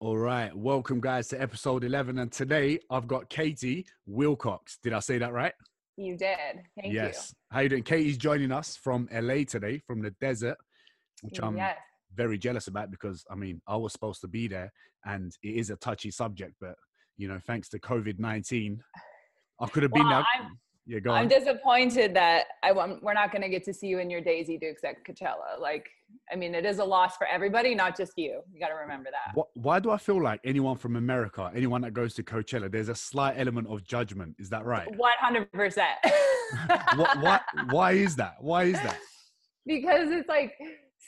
All right, welcome guys to episode 11. And today I've got Katie Willcox. Did I say that right? You did. Thank yes. How you doing? Katie's joining us from LA today, from the desert, which. I'm yes. very jealous about because I mean, I was supposed to be there and it is a touchy subject, but you know, thanks to COVID 19, I could have been Well, there. I'm, Yeah, go I'm disappointed that I won't- we're not going to get to see you in your Daisy Dukes at Coachella. Like, I mean, it is a loss for everybody, not just you. You got to remember that. Wh- Why do I feel like anyone from America, anyone that goes to Coachella, there's a slight element of judgment? Is that right? 100%. what, why, why is that? Why is that? because it's like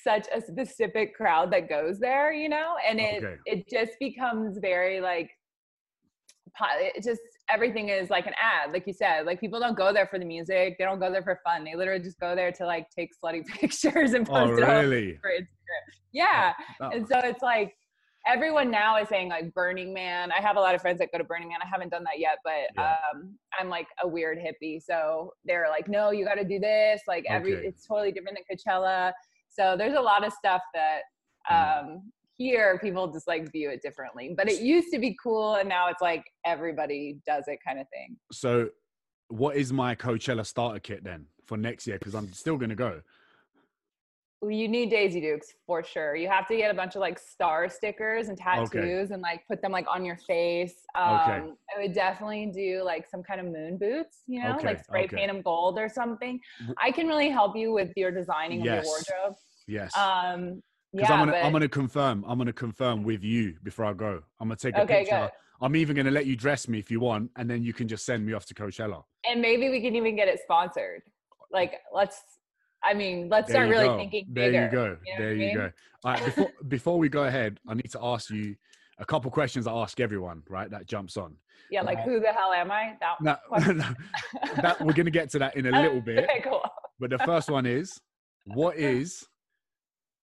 such a specific crowd that goes there, you know, and it Okay. it just becomes very like it just everything is like an ad, like you said. Like people don't go there for the music, they don't go there for fun. They literally just go there to like take slutty pictures and Oh, post it all really? for Instagram. Yeah, Oh, and so it's like everyone now is saying like Burning Man. I have a lot of friends that go to Burning Man. I haven't done that yet, but Yeah. um, I'm like a weird hippie. So they're like, no, you got to do this. Like every, Okay. it's totally different than Coachella. So there's a lot of stuff that Mm. um, here people just like view it differently. But it used to be cool, and now it's like everybody does it kind of thing. So, what is my Coachella starter kit then for next year? Because I'm still going to go. Well, you need Daisy Dukes for sure. You have to get a bunch of like star stickers and tattoos and like put them like on your face. Um, Okay. I would definitely do like some kind of moon boots, you know, Okay, like spray okay. paint them gold or something. i can really help you with your designing Yes. of your wardrobe. Yes. Um, Because yeah, I'm gonna but, I'm gonna confirm I'm gonna confirm with you before I go. I'm gonna take a okay, picture. I'm even gonna let you dress me if you want, and then you can just send me off to Coachella. And maybe we can even get it sponsored. Like, let's. I mean, let's There start really go. thinking There bigger. you go. know there you mean? go. All right. Before before we go ahead, I need to ask you a couple questions. I ask everyone, right? That jumps on. Yeah, like Uh, who the hell am I? That, No, no, that we're gonna get to that in a little bit. Okay, cool. But the first one is, what is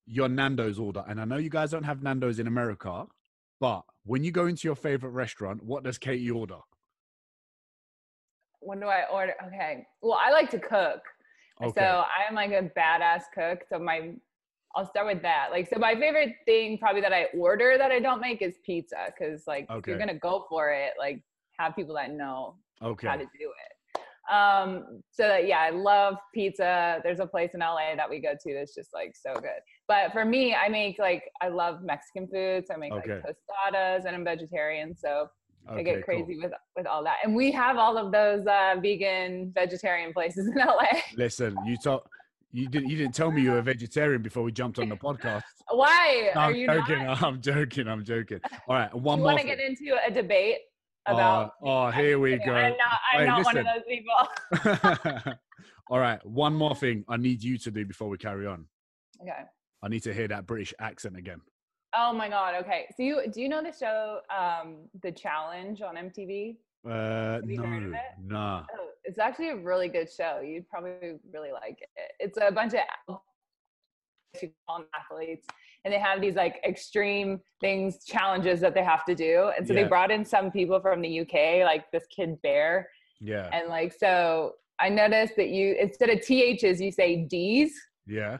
your Nando's order? And I know you guys don't have Nando's in America, but when you go into your favorite restaurant, what does Katie order? When do I order? Okay. Well, I like to cook. Okay. So I'm like a badass cook. So my, I'll start with that. Like, so my favorite thing probably that I order that I don't make is pizza. Cause like, if you're going to go for it, like have people that know okay. how to do it. Um, so that, yeah, I love pizza. There's a place in LA that we go to that's just like so good. But for me, I make like, I love Mexican food. So I make Okay. like tostadas and I'm vegetarian. So I Okay, get cool. crazy with with all that. And we have all of those uh, vegan, vegetarian places in LA. Listen, you talk. you didn't you didn't tell me you were a vegetarian before we jumped on the podcast. Why No, are I'm you joking. not? I'm joking. I'm joking. All right, one you more. want to get into a debate about? oh, oh, here we go. I'm not. I'm Wait, not one of those people. All right, one more thing I need you to do before we carry on. okay. I need to hear that British accent again. Oh my God. Okay. So you do you know the show, um, The Challenge on MTV? Uh, no, it? nah. Oh, it's actually a really good show. You'd probably really like it. It's a bunch of athletes, and they have these like extreme things, challenges that they have to do. And so Yeah. they brought in some people from the UK, like this kid Bear, Yeah, and like so. I noticed that you instead of ths you say d's, yeah.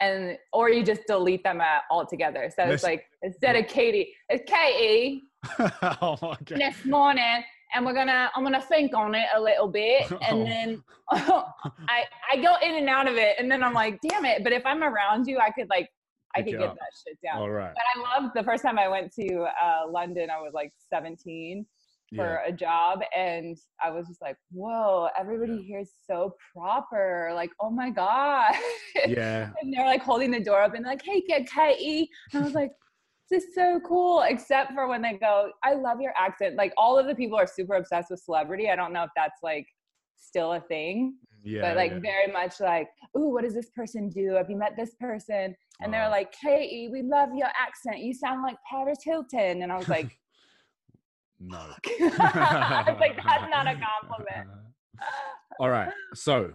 and or you just delete them uh, altogether. So it's like instead of Katie, it's Katie oh my god. this morning and we're gonna i'm gonna think on it a little bit and then i i go in and out of it and then i'm like damn it but if i'm around you i could like i could it get that shit down. All right. but i love the first time i went to uh, london i was like 17 for Yeah. a job and i was just like whoa everybody here is so proper. Like oh my god. Yeah. and they're like holding the door open like hey get katie and i was like this is so cool except for when they go i love your accent. Like all of the people are super obsessed with celebrity. I don't know if that's like still a thing Yeah. but like yeah. very much like ooh what does this person do have you met this person and they're Oh. like katie we love your accent you sound like paris hilton and i was like no. I was like that's not a compliment All right. So,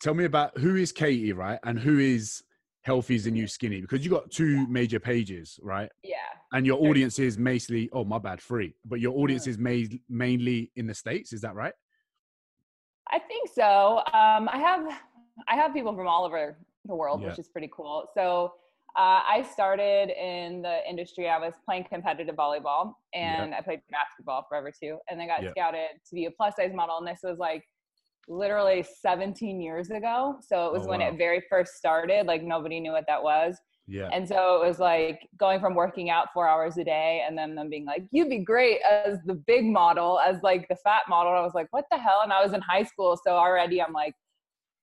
tell me about who is Katie, right, and who is Healthy is the New Skinny? Because you got two major pages, right? yeah And your audience is mainly, oh my bad, free. But your audience mm. is ma- mainly in the states. Is that right? I think so. Um, I have I have people from all over the world, Yeah. which is pretty cool. So Uh, I started in the industry. I was playing competitive volleyball and Yeah. I played basketball forever too. And then got Yeah. scouted to be a plus size model. And this was like literally 17 years ago. So it was Oh, when wow. it very first started. Like nobody knew what that was. Yeah. And so it was like going from working out four hours a day and then them being like, you'd be great as the big model, as like the fat model. I was like, what the hell? And I was in high school. So already I'm like,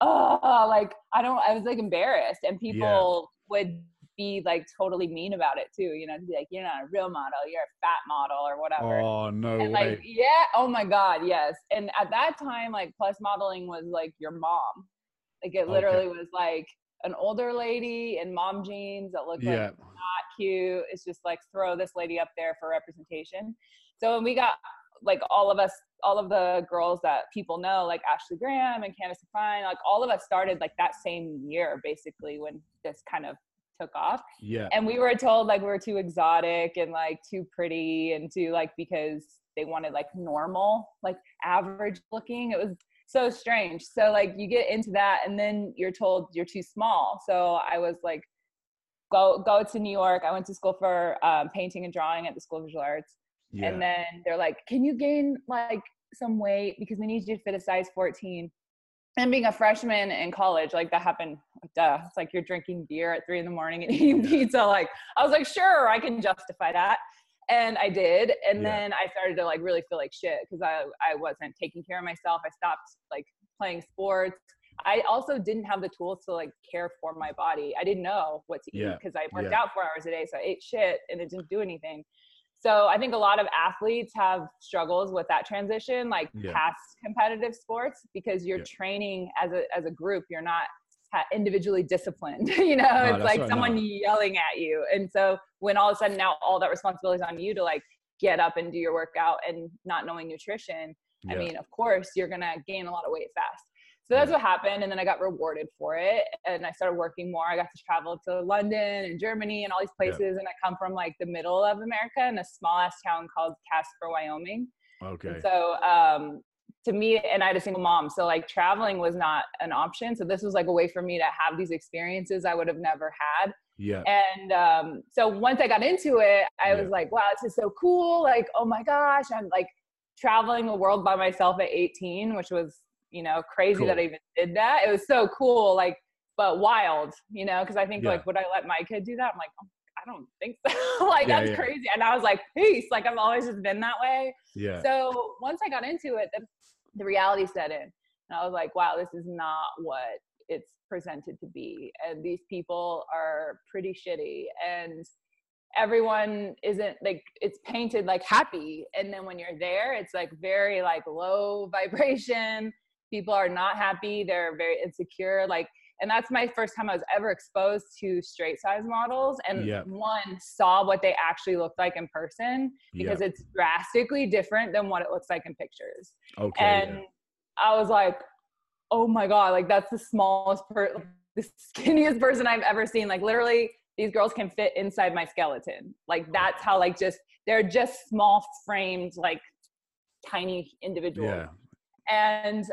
oh, like I don't, I was like embarrassed. And people would be like totally mean about it too, you know, to be like, you're not a real model, you're a fat model or whatever. Oh no and way. like, yeah, oh my God, yes. And at that time, like plus modeling was like your mom. Like it Okay. literally was like an older lady in mom jeans that looked like not cute. It's just like throw this lady up there for representation. So when we got like all of us, all of the girls that people know, like Ashley Graham and Candice Huffine, like all of us started like that same year, basically, when this kind of took off. Yeah. And we were told like we were too exotic and like too pretty and too like because they wanted like normal, like average looking. It was so strange. So like you get into that and then you're told you're too small. So I was like, go go to New York. I went to school for um, painting and drawing at the School of Visual Arts. Yeah. And then they're like, can you gain like some weight because we need you to fit a size 14. And being a freshman in college, like that happened, duh. It's like you're drinking beer at three in the morning and eating pizza. Like I was like, sure, I can justify that. And I did. And Yeah. then I started to like really feel like shit because I, I wasn't taking care of myself. I stopped like playing sports. I also didn't have the tools to like care for my body. I didn't know what to Yeah. eat because I worked Yeah. out four hours a day. So I ate shit and it didn't do anything. So I think a lot of athletes have struggles with that transition, like past competitive sports, because you're training as a as a group. You're not individually disciplined. you know, No, it's like right, someone no. yelling at you. And so when all of a sudden now all that responsibility is on you to like get up and do your workout and not knowing nutrition, I mean, of course, you're gonna gain a lot of weight fast. So that's Yeah. what happened, and then I got rewarded for it, and I started working more. I got to travel to London and Germany and all these Yeah. places, and I come from like the middle of America in a small ass town called Casper, Wyoming. okay. And so um, to me, and I had a single mom, so like traveling was not an option. So this was like a way for me to have these experiences I would have never had. yeah. And um, so once I got into it, I Yeah. was like, wow, this is so cool. Like, oh my gosh, I'm like traveling the world by myself at 18, which was, you know, crazy that I even did that. It was so cool, like, but wild, you know, because I think, Yeah. like, would I let my kid do that? I'm like, oh, I don't think so. like, Yeah, that's crazy. And I was like, peace. Like, I've always just been that way. Yeah. So once I got into it, the, reality set in. And I was like, wow, this is not what it's presented to be. And these people are pretty shitty. And everyone isn't like, it's painted like happy. And then when you're there, it's like very like low vibration. People are not happy. They're very insecure. Like, and that's my first time I was ever exposed to straight size models and Yeah. one saw what they actually looked like in person because it's drastically different than what it looks like in pictures. Okay. and yeah. I was like, oh my God, like that's the smallest, per- the skinniest person I've ever seen. Like literally, these girls can fit inside my skeleton. Like that's how, like, just they're just small framed, like tiny individuals. Yeah. And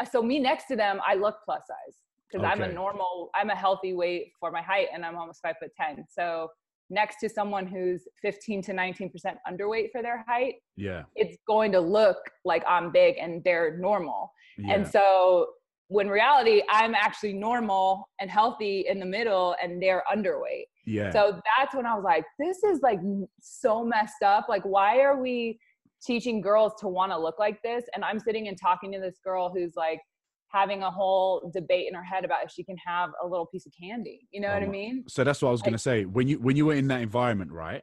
uh, so, me next to them, I look plus size because I'm a normal, I'm a healthy weight for my height and I'm almost five foot 10. So, next to someone who's 15 to 19% underweight for their height, Yeah. it's going to look like I'm big and they're normal. Yeah. And so when reality, I'm actually normal and healthy in the middle and they're underweight. yeah. So that's when I was like, this is like so messed up. Like, why are we teaching girls to want to look like this? And I'm sitting and talking to this girl who's like having a whole debate in her head about if she can have a little piece of candy. You know Oh what I mean? so that's what I was gonna say. When you when you were in that environment, right?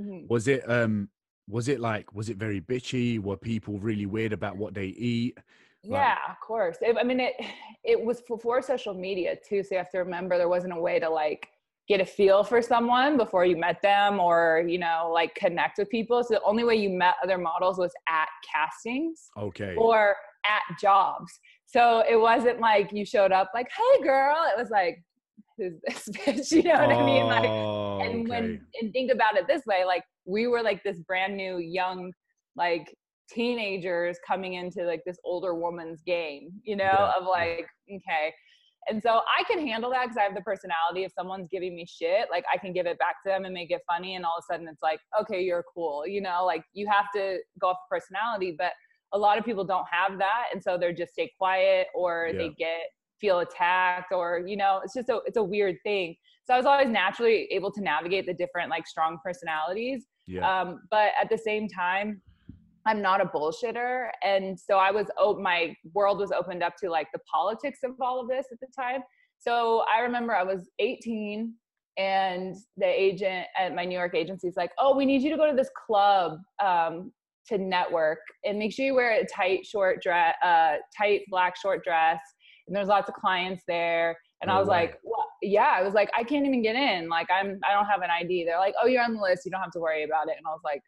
Mhm. Was it um was it like was it very bitchy? Were people really weird about what they eat? Like- Yeah, of course. It, I mean, it it was before social media too, so you have to remember there wasn't a way to like get a feel for someone before you met them, or you know, like connect with people. So the only way you met other models was at castings Okay. or at jobs. So it wasn't like you showed up like, "Hey, girl." It was like, "Who's this bitch?" You know what I mean? Like, Oh, and okay. when and think about it this way like we were like this brand new young like teenagers coming into like this older woman's game you know Yeah, of like okay And so I can handle that because I have the personality. If someone's giving me shit, like I can give it back to them and make it funny. And all of a sudden it's like, okay, you're cool. You know, like you have to go off personality. But a lot of people don't have that. And so they're just stay quiet or Yeah. they get feel attacked or, you know, it's just a it's a weird thing. So I was always naturally able to navigate the different like strong personalities. Yeah. Um, but at the same time, I'm not a bullshitter. And so I was, oh, my world was opened up to like the politics of all of this at the time. So I remember I was 18 and the agent at my New York agency is like, oh, we need you to go to this club um, to network and make sure you wear a tight, short dress, uh, tight black short dress. And there's lots of clients there. And I was way. like, what? yeah, I was like, I can't even get in. Like, I'm, I don't have an ID. They're like, oh, you're on the list. You don't have to worry about it. And I was like,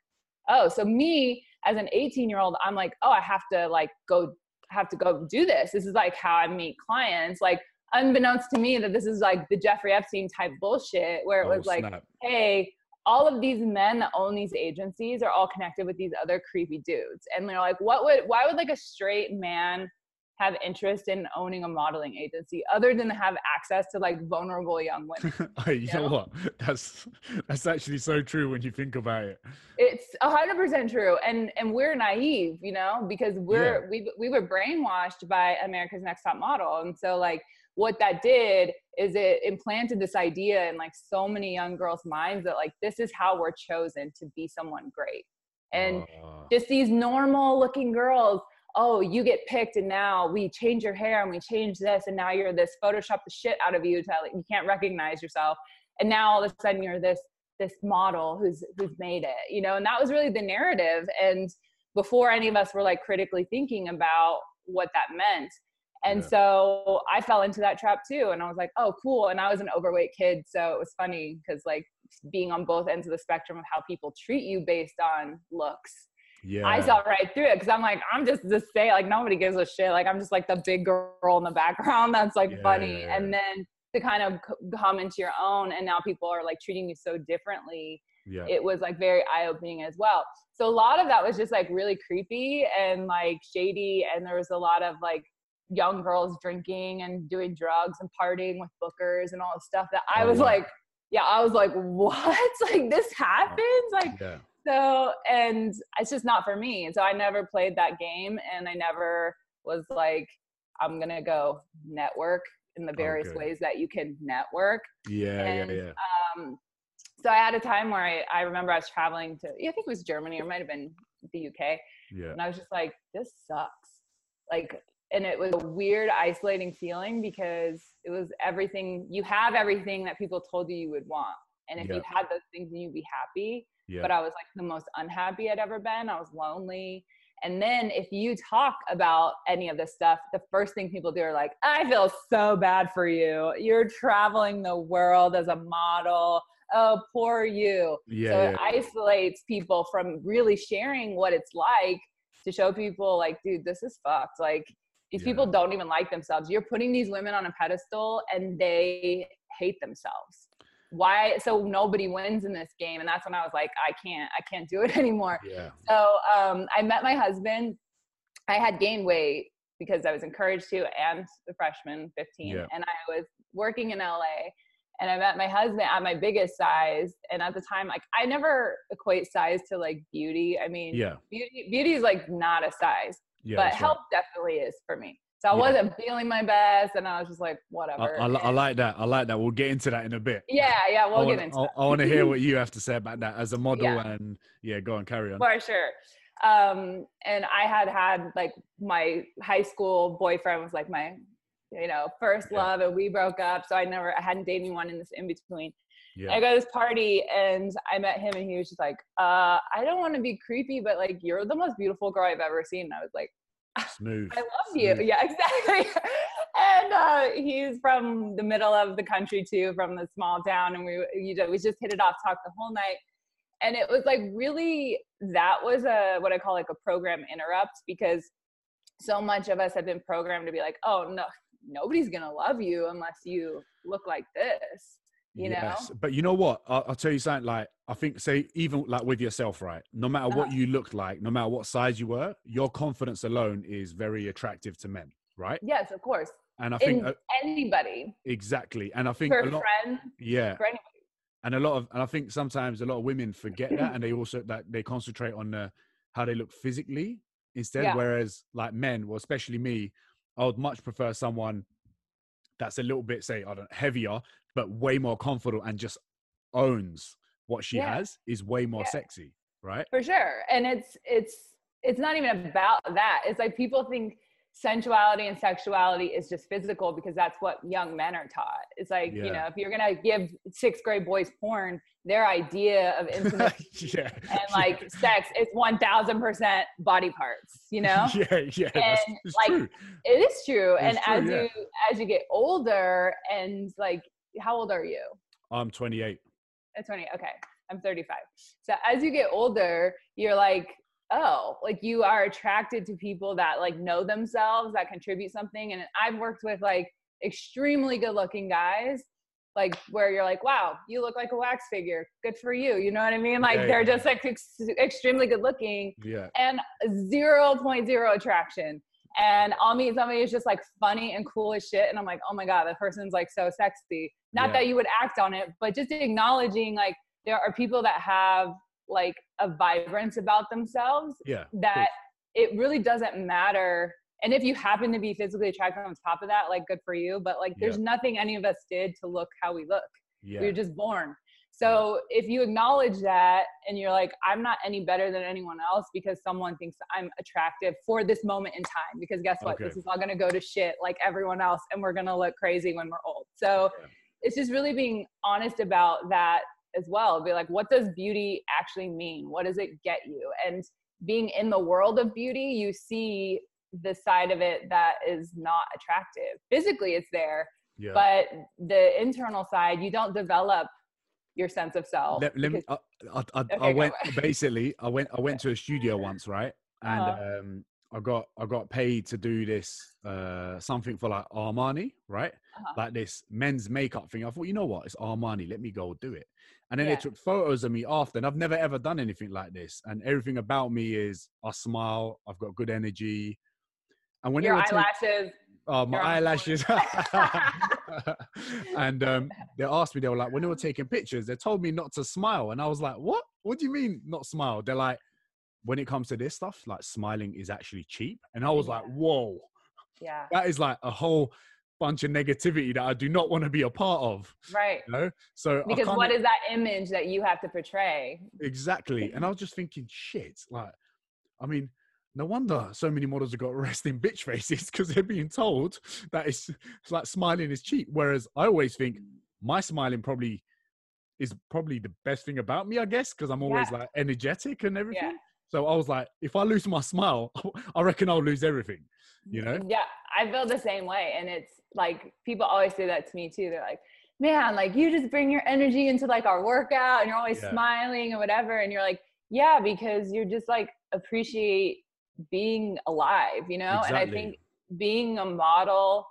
oh, so me as an 18 year old, I'm like, oh, I have to like go, have to go do this. This is like how I meet clients. Like, unbeknownst to me, that this is like the Jeffrey Epstein type bullshit, where it Oh, was like, snap. hey, all of these men that own these agencies are all connected with these other creepy dudes. And they're like, what would, why would like a straight man have interest in owning a modeling agency other than to have access to like vulnerable young women? Hey, you know know? what? That's that's actually so true when you think about it. it's a hundred percent true. And, and we're naive, you know, because we're, we, we were brainwashed by America's Next Top Model. And so like, what that did is it implanted this idea in like so many young girls' minds that like this is how we're chosen to be someone great. And Oh, just these normal looking girls oh you get picked and now we change your hair and we change this and now you're this photoshop the shit out of you to like, you can't recognize yourself. And now all of a sudden you're this this model who's who's made it you know? And that was really the narrative. And before any of us were like critically thinking about what that meant and Yeah. so i fell into that trap too and i was like oh cool and i was an overweight kid so it was funny because like being on both ends of the spectrum of how people treat you based on looks yeah. I saw right through it because I'm like, I'm just to say, like, nobody gives a shit. Like, I'm just like the big girl in the background that's like Yeah, funny. And then to kind of come into your own, and now people are like treating you so differently. Yeah. It was like very eye opening as well. So a lot of that was just like really creepy and like shady. And there was a lot of like young girls drinking and doing drugs and partying with bookers and all this stuff that I Oh, was wow. like, yeah, I was like, what? Like, this happens? Like, yeah. so and it's just not for me and so i never played that game and i never was like i'm gonna go network in the various Okay. ways that you can network Yeah. and, Yeah. Yeah. um so i had a time where i, I remember i was traveling to yeah, i think it was germany or might have been the uk Yeah. and i was just like this sucks like and it was a weird isolating feeling because it was everything you have everything that people told you you would want and if Yeah. you had those things then you'd be happy Yeah. but I was like the most unhappy I'd ever been. I was lonely. And then if you talk about any of this stuff, the first thing people do are like, I feel so bad for you. You're traveling the world as a model. Oh, poor you. yeah. so yeah. it isolates people from really sharing what it's like to show people like, dude, this is fucked. Like these Yeah. people don't even like themselves. You're putting these women on a pedestal and they hate themselves. Why? So nobody wins in this game. And that's when I was like, I can't, I can't do it anymore. yeah. So um, I met my husband. I had gained weight because I was encouraged to, and the freshman 15, Yeah. and I was working in LA. And I met my husband at my biggest size, and at the time, like I never equate size to like beauty. I mean, Yeah. beauty beauty is like not a size, Yeah. but help right. definitely is for me. So I Yeah. wasn't feeling my best, and I was just like, whatever. I, li- I like that. I like that. We'll get into that in a bit. yeah, yeah, we'll get wanna, into I. I want to hear what you have to say about that as a model. Yeah. And yeah, go on, carry on. for sure um and i had had like my high school boyfriend was like my you know first love and we broke up so i never i hadn't dated anyone in this in between Yeah. i go to this party and i met him and he was just like uh i don't want to be creepy but like you're the most beautiful girl i've ever seen and i was like Smooth. I love you. Yeah, exactly. and uh, he's from the middle of the country too, from the small town, and we you know, we just hit it off, talked the whole night, and it was like really that was a what I call like a program interrupt because so much of us have been programmed to be like, oh no, nobody's gonna love you unless you look like this. You know? But you know what? I'll, I'll tell you something. Like I think, say even like with yourself, right? No matter what you looked like, no matter what size you were, your confidence alone is very attractive to men, right? Yes, of course. And I think in uh, anybody exactly, and I think for a lot, friends yeah, for anybody. and a lot of, and I think sometimes a lot of women forget that, and they also that they concentrate on the, how they look physically instead. Yeah. Whereas like men, well, especially me, I would much prefer someone that's a little bit, say, I don't heavier, but way more confident and just owns what she Yeah. has is way more Yeah. sexy, right? for sure and it's it's it's not even about that it's like people think sensuality and sexuality is just physical because that's what young men are taught it's like you know if you're gonna give sixth grade boys porn their idea of intimate yeah, and like sex is 1000% body parts you know yeah, yeah, And, it's like, true. it is true and true, as yeah. you as you get older and like how old are you? I'm 28. at 20 okay. I'm 35 so as you get older you're like oh like you are attracted to people that like know themselves that contribute something. And i've worked with like extremely good looking guys like where you're like wow you look like a wax figure. Good for you. You know what i mean? Like Yeah, they're yeah. just like ex- extremely good looking Yeah, and 0.0 attraction. And I'll meet somebody who's just like funny and cool as shit. And I'm like, oh my God, that person's like so sexy. Not Yeah. that you would act on it, but just acknowledging like there are people that have like a vibrance about themselves yeah. that it really doesn't matter. And if you happen to be physically attracted on top of that, like good for you. But like there's nothing any of us did to look how we look Yeah, we were just born so if you acknowledge that and you're like i'm not any better than anyone else because someone thinks i'm attractive for this moment in time because guess what Okay. this is all going to go to shit like everyone else and we're going to look crazy when we're old so Yeah. it's just really being honest about that as well be like what does beauty actually mean what does it get you and being in the world of beauty you see the side of it that is not attractive physically it's there yeah. but the internal side you don't develop your sense of self let, let me, because- I, I, I, I Okay, go. went basically. I went. I went to a studio once, right? And Uh-huh. um, I got I got paid to do this uh something for like Armani, right? Uh-huh. Like this men's makeup thing. I thought, you know what? It's Armani. Let me go do it. And then Yeah. they took photos of me after, and I've never ever done anything like this. And everything about me is I smile. I've got good energy. And when your eyelashes Oh, my eyelashes. and um, they asked me, they were like, when they were taking pictures, they told me not to smile. And I was like, what? What do you mean not smile? They're like, when it comes to this stuff, like smiling is actually cheap. And I was like, whoa, yeah that is like a whole bunch of negativity that I do not want to be a part of. right You know? So because what is that image that you have to portray Exactly. And I was just thinking, shit, like, I mean, no wonder so many models have got resting bitch faces because they're being told that it's, it's like smiling is cheap. Whereas I always think my smiling probably is probably the best thing about me, I guess, because I'm always Yeah. like energetic and everything. yeah So I was like, if I lose my smile, I reckon I'll lose everything. You know? yeah i feel the same way and it's like people always say that to me too they're like man like you just bring your energy into like our workout and you're always Yeah. smiling and whatever and you're like yeah because you're just like appreciate being alive you know and i think being a model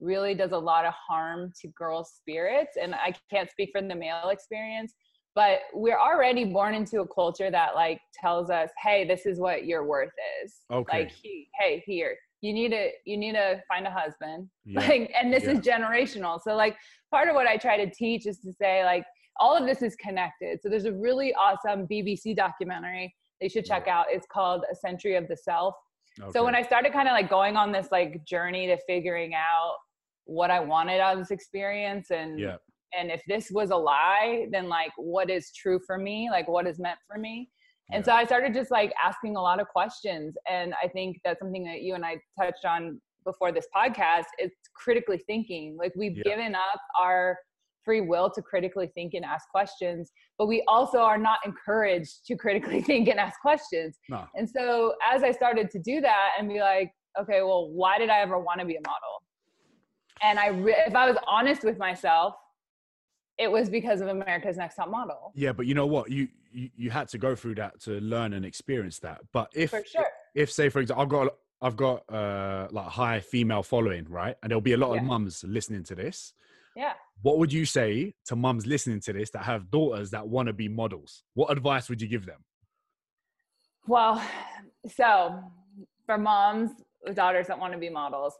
really does a lot of harm to girls spirits and i can't speak for the male experience but we're already born into a culture that like tells us hey this is what your worth is Okay. like hey here you need to you need to find a husband Yeah. like and this Yeah. is generational so like part of what i try to teach is to say like all of this is connected so there's a really awesome bbc documentary they should check out. It's called a century of the self. So when i started kind of like going on this like journey to figuring out what i wanted out of this experience and yeah. and if this was a lie then like what is true for me? Like what is meant for me? And Yeah. so i started just like asking a lot of questions. And i think that's something that you and i touched on before this podcast. It's critically thinking. Like we've Yeah. given up our free will to critically think and ask questions but we also are not encouraged to critically think and ask questions No. and so as i started to do that and be like okay well why did i ever want to be a model and i re- if i was honest with myself it was because of america's next top model Yeah, but you know what? You, you you had to go through that to learn and experience that. But if sure if say for example, I've got I've got uh like high female following, right? And there'll be a lot Yeah. of mums listening to this. Yeah What would you say to mums listening to this that have daughters that want to be models? What advice would you give them? well so for moms with daughters that want to be models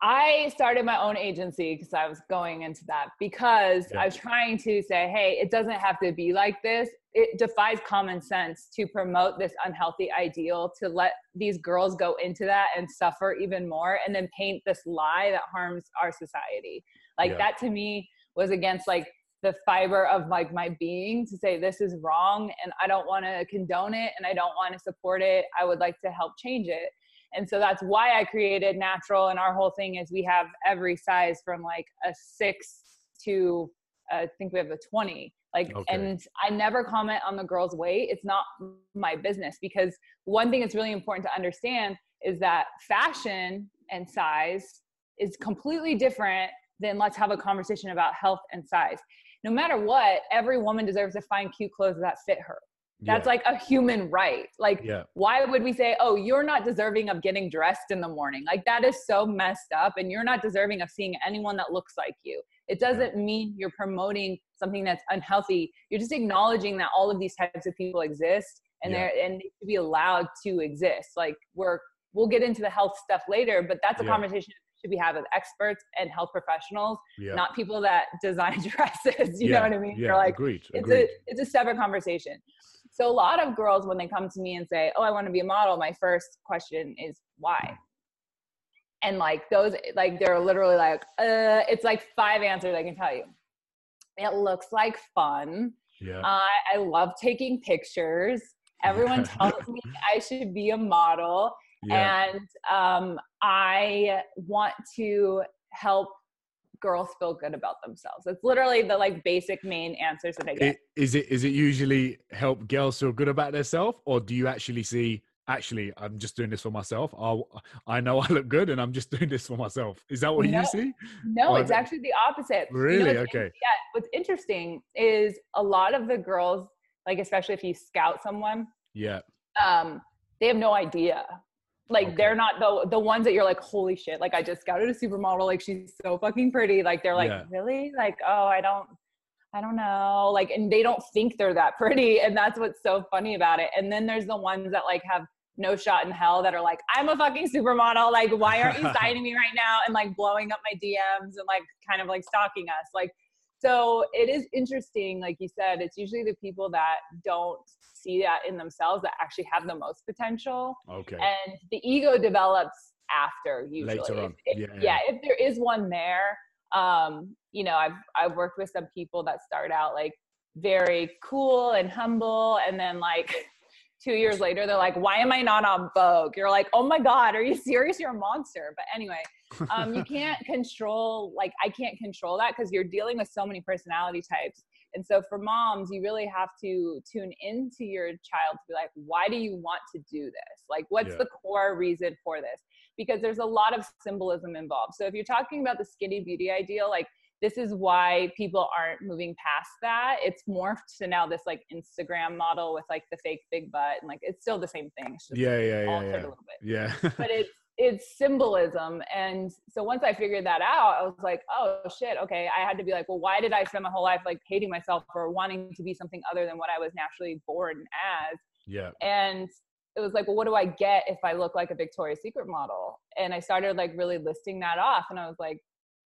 I started my own agency because I was going into that because Yeah. I was trying to say, hey, it doesn't have to be like this. It defies common sense to promote this unhealthy ideal, to let these girls go into that and suffer even more, and then paint this lie that harms our society. Like Yeah. that to me was against like the fiber of like my being to say this is wrong and I don't want to condone it and I don't want to support it. I would like to help change it. And so that's why I created natural. And our whole thing is we have every size from like a six to uh, I think we have a 20. Like, Okay. and I never comment on the girl's weight. It's not my business because one thing that's really important to understand is that fashion and size is completely different than let's have a conversation about health and size. No matter what, every woman deserves to find cute clothes that fit her. That's yeah. like a human right. Like, yeah. why would we say, oh, you're not deserving of getting dressed in the morning? Like, that is so messed up, and you're not deserving of seeing anyone that looks like you. It doesn't mean you're promoting something that's unhealthy. You're just acknowledging that all of these types of people exist and Yeah. they're and they should be allowed to exist. Like, we're we'll get into the health stuff later, but that's a Yeah. conversation should be had with experts and health professionals, Yeah. not people that design dresses. You yeah. know what I mean? Yeah. They're like, agreed. it's agreed. a it's a separate conversation so a lot of girls when they come to me and say oh i want to be a model my first question is why and like those like they're literally like uh it's like five answers i can tell you it looks like fun yeah. I i love taking pictures everyone tells me i should be a model yeah. and um, I want to help girls feel good about themselves. It's literally the like basic main answers that I get. It, is it is it usually help girls feel good about themselves, or do you actually see? Actually, I'm just doing this for myself. I I know I look good, and I'm just doing this for myself. Is that what No. you see? no, or it's actually the opposite. You know Really? Okay. yeah. What's interesting is a lot of the girls, like especially if you scout someone, Yeah. um, they have no idea. Like Okay. they're not the the ones that you're like, holy shit! Like I just scouted a supermodel. Like she's so fucking pretty. Like they're like, Yeah. really? Like oh, I don't, I don't know. Like and they don't think they're that pretty, and that's what's so funny about it. And then there's the ones that like have no shot in hell that are like, I'm a fucking supermodel. Like why aren't you signing me right now? And like blowing up my DMs and like kind of like stalking us. Like so it is interesting, like you said, it's usually the people that don't see that in themselves that actually have the most potential. Okay. And the ego develops after usually. Later If- on. if- Yeah, yeah, if there is one there, um, you know, I've I've worked with some people that start out like very cool and humble and then like two years later they're like why am i not on vogue you're like oh my god are you serious you're a monster but anyway um, you can't control like i can't control that because you're dealing with so many personality types and so for moms you really have to tune into your child to be like why do you want to do this like what's Yeah. the core reason for this because there's a lot of symbolism involved so if you're talking about the skinny beauty ideal like this is why people aren't moving past that it's morphed to now this like instagram model with like the fake big butt and like it's still the same thing it's just Yeah. Yeah. Yeah. Yeah. a little bit Yeah. but it's it's symbolism. And so once i figured that out i was like oh shit okay. I had to be like well why did i spend my whole life like hating myself for wanting to be something other than what i was naturally born as? Yeah. and it was like well what do i get if i look like a victoria's secret model? And i started like really listing that off. And i was like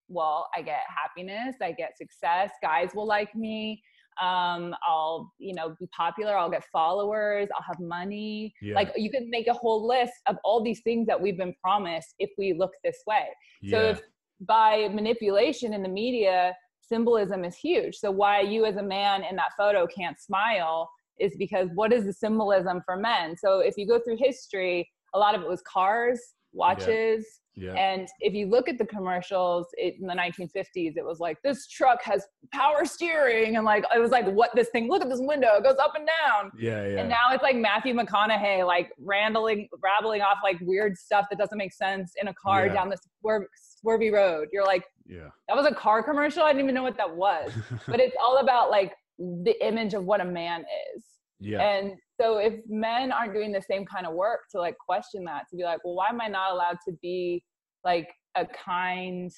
well i get happiness i get success guys will like me um i'll you know be popular i'll get followers i'll have money. Yeah. like you can make a whole list of all these things that we've been promised if we look this way. So if by manipulation in the media symbolism is huge. So why you as a man in that photo can't smile is because what is the symbolism for men? So if you go through history a lot of it was cars watches yeah. and if you look at the commercials it, in the 1950s, it was like this truck has power steering, and like it was like what this thing. Look at this window; it goes up and down. yeah. Yeah. And now it's like Matthew McConaughey like rambling, rattling off like weird stuff that doesn't make sense in a car Yeah. down this swerv- swervy road. You're like, yeah. that was a car commercial. I didn't even know what that was. but it's all about like the image of what a man is. yeah. And so if men aren't doing the same kind of work to like question that, to be like, well, why am I not allowed to be like a kind,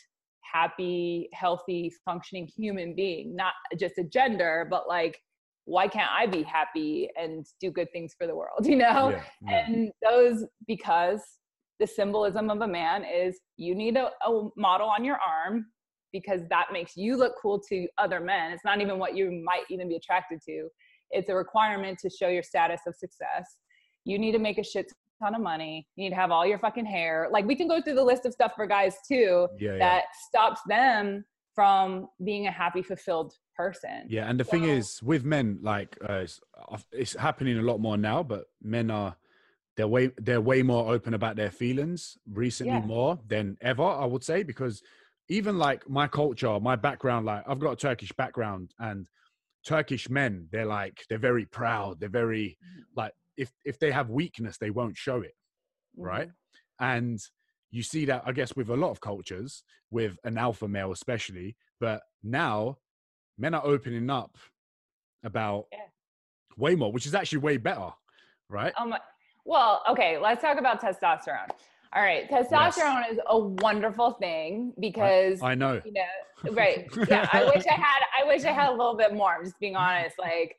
happy, healthy, functioning human being? Not just a gender, but like, why can't I be happy and do good things for the world? You know? yeah. yeah. And those because the symbolism of a man is you need a, a model on your arm because that makes you look cool to other men. It's not even what you might even be attracted to. It's a requirement to show your status of success. You need to make a shit ton of money. You need to have all your fucking hair. Like we can go through the list of stuff for guys too Yeah, yeah. that stops them from being a happy, fulfilled person. Yeah, and the thing is, with men, like uh, it's, it's happening a lot more now. But men are they're way they're way more open about their feelings recently, Yeah. more than ever. I would say because even like my culture, my background, like I've got a Turkish background, and Turkish men, they're like they're very proud. They're very Mm-hmm. like if if they have weakness, they won't show it right? Mhm. And you see that, I guess, with a lot of cultures, with an alpha male especially. But now, men are opening up about Yeah. way more, which is actually way better, right? My. Well, okay, let's talk about testosterone. All right, testosterone is a wonderful thing because I know. you know, right? Yeah, I wish I had. I wish I had a little bit more. I'm just being honest. Like,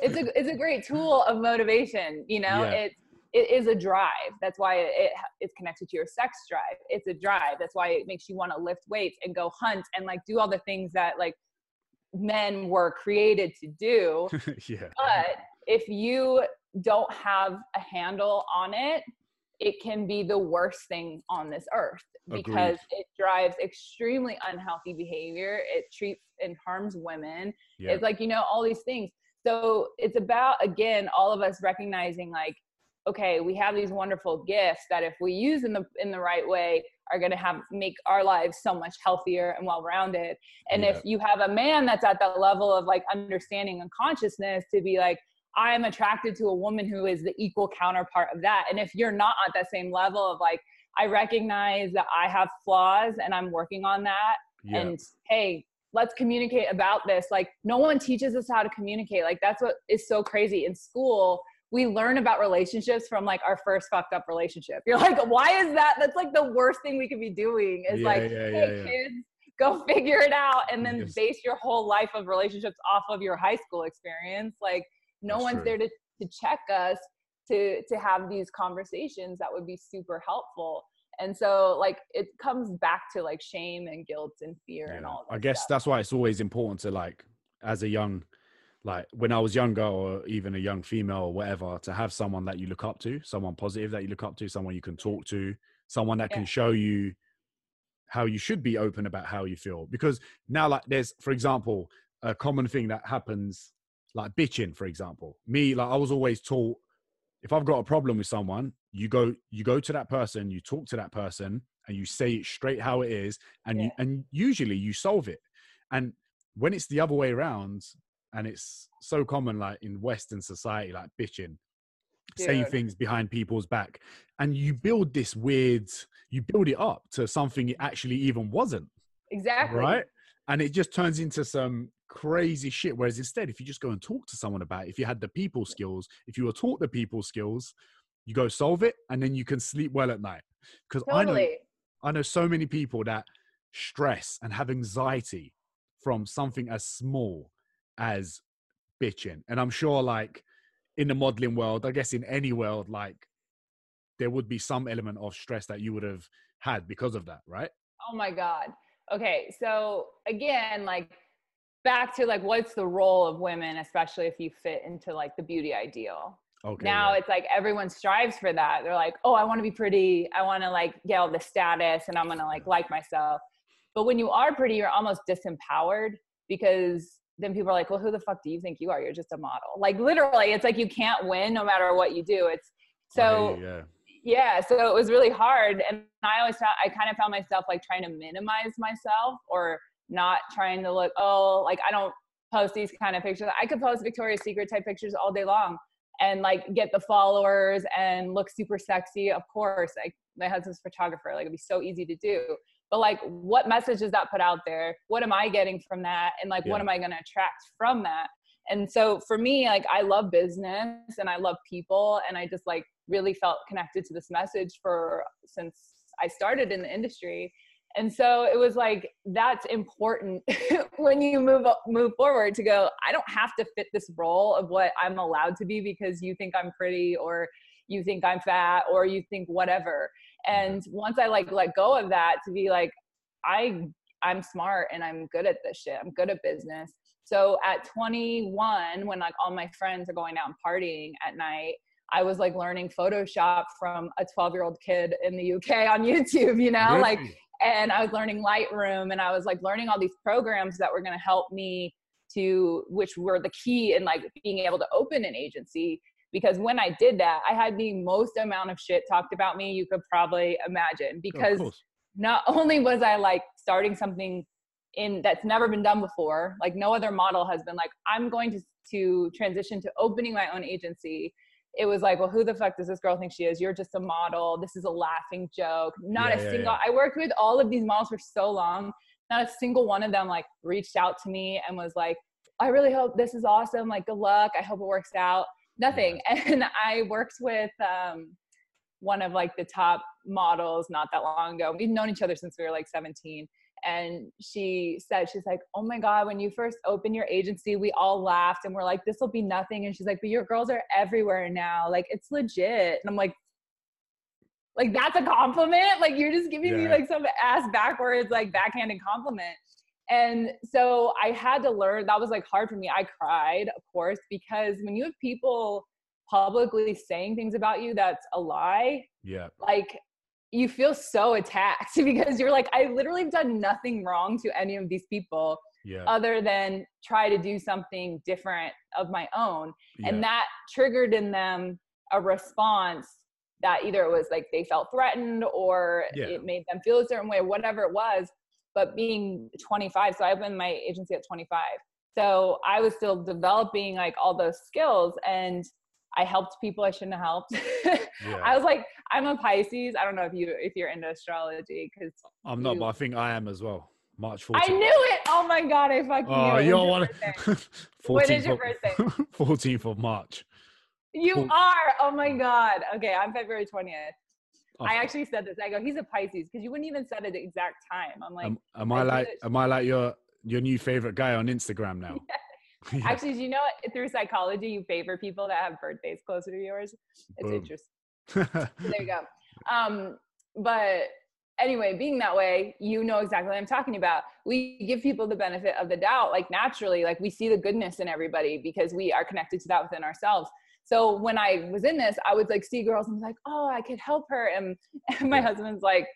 it's a it's a great tool of motivation. You know, Yeah. it's it is a drive. That's why it, it it's connected to your sex drive. It's a drive. That's why it makes you want to lift weights and go hunt and like do all the things that like men were created to do. yeah. But if you don't have a handle on it, it can be the worst thing on this earth because Agreed. it drives extremely unhealthy behavior. It treats and harms women. It's like, you know, all these things. So it's about, again, all of us recognizing like, okay, we have these wonderful gifts that if we use in the in the right way are going to have make our lives so much healthier and well-rounded. And if you have a man that's at that level of like understanding and consciousness to be like I'm attracted to a woman who is the equal counterpart of that. And if you're not at that same level of like I recognize that I have flaws and I'm working on that yeah. and hey let's communicate about this. Like no one teaches us how to communicate. Like that's what is so crazy. In school we learn about relationships from like our first fucked up relationship. You're like why is that? That's like the worst thing we could be doing is Yeah, like yeah, hey kids go figure it out and then Yes. base your whole life of relationships off of your high school experience. Like no That's one's true. there to, to check us to to have these conversations that would be super helpful and so like it comes back to like shame and guilt and fear and all I guess stuff. that's why it's always important to like, as a young, like when I was younger, or even a young female or whatever, to have someone that you look up to, someone positive that you look up to, someone you can talk to, someone that Yeah. can show you how you should be open about how you feel. Because now, like, there's, for example, a common thing that happens, like bitching, for example. Me, like, I was always taught if I've got a problem with someone, you go, you go to that person, you talk to that person, and you say it straight how it is, and you, and usually you solve it. And when it's the other way around, and it's so common, like in Western society, like bitching, saying things behind people's back, and you build this weird, you build it up to something it actually even wasn't exactly right? And it just turns into some crazy shit. Whereas instead, if you just go and talk to someone about it, if you had the people skills, if you were taught the people skills, you go solve it, and then you can sleep well at night. Because I know I know so many people that stress and have anxiety from something as small as bitching. And I'm sure, like in the modeling world, I guess in any world, like there would be some element of stress that you would have had because of that, right? oh my god okay so again like back to like what's the role of women especially if you fit into like the beauty ideal? Okay. now yeah. it's like everyone strives for that. They're like oh i want to be pretty. I want to like get all the status and i'm gonna like like myself. But when you are pretty you're almost disempowered because then people are like well who the fuck do you think you are? You're just a model. Like literally it's like you can't win no matter what you do. It's so yeah. yeah so it was really hard. And i always found i kind of found myself like trying to minimize myself or not trying to look oh like i don't post these kind of pictures. I could post victoria's secret type pictures all day long and like get the followers and look super sexy of course like my husband's photographer like it'd be so easy to do. But like what message is that put out there? What am i getting from that? And like what am i going to attract from that? And so for me like i love business and i love people and i just like really felt connected to this message for since i started in the industry and so it was like that's important when you move up, move forward to go i don't have to fit this role of what i'm allowed to be because you think i'm pretty or you think i'm fat or you think whatever mm-hmm. And once I like let go of that to be like, I I'm smart and I'm good at this shit. I'm good at business. So at 21, when like all my friends are going out and partying at night, I was like learning Photoshop from a 12 year old kid in the UK on YouTube, you know, really? like, and I was learning Lightroom and I was like learning all these programs that were going to help me to, which were the key in like being able to open an agency. Because when I did that, I had the most amount of shit talked about me you could probably imagine. Because not only was I like starting something in that's never been done before, like no other model has been like, I'm going to to transition to opening my own agency it was like, well, who the fuck does this girl think she is? You're just a model. This is a laughing joke. Not yeah, a yeah, single. Yeah. I worked with all of these models for so long. Not a single one of them like reached out to me and was like, I really hope this is awesome. Like, good luck. I hope it works out. Nothing. And I worked with um, one of like the top models not that long ago. We've known each other since we were like 17 and she said she's like oh my god when you first opened your agency we all laughed and we're like this will be nothing and she's like but your girls are everywhere now. Like it's legit. And i'm like like that's a compliment? Like you're just giving yeah. me like some ass backwards like backhanded compliment. And so i had to learn that was like hard for me. I cried of course because when you have people publicly saying things about you that's a lie. Yeah. Like you feel so attacked because you're like, I literally have done nothing wrong to any of these people yeah. other than try to do something different of my own. Yeah. And that triggered in them a response that either it was like they felt threatened or yeah. it made them feel a certain way, whatever it was. But being 25, so I opened my agency at 25. So I was still developing like all those skills and I helped people I shouldn't have helped. yeah. I was like, I'm a Pisces. I don't know if you if you're into astrology because I'm not, you, but I think I am as well. March 14th. I knew it. Oh my god, I fucking oh, knew it. You're one. When is your birthday? 14th of March. You Four- are. Oh my god. Okay, I'm February 20th. Oh, I actually said this. I go, he's a Pisces because you wouldn't even said it the exact time. I'm like, am, am I, I like, am I like your your new favorite guy on Instagram now? yeah. Actually, do you know through psychology you favor people that have birthdays closer to yours? It's Boom. interesting. there you go. Um, but anyway, being that way, you know exactly what I'm talking about. We give people the benefit of the doubt, like naturally, like we see the goodness in everybody because we are connected to that within ourselves. So when I was in this, I would like see girls and be like, oh, I could help her. And, and my husband's like,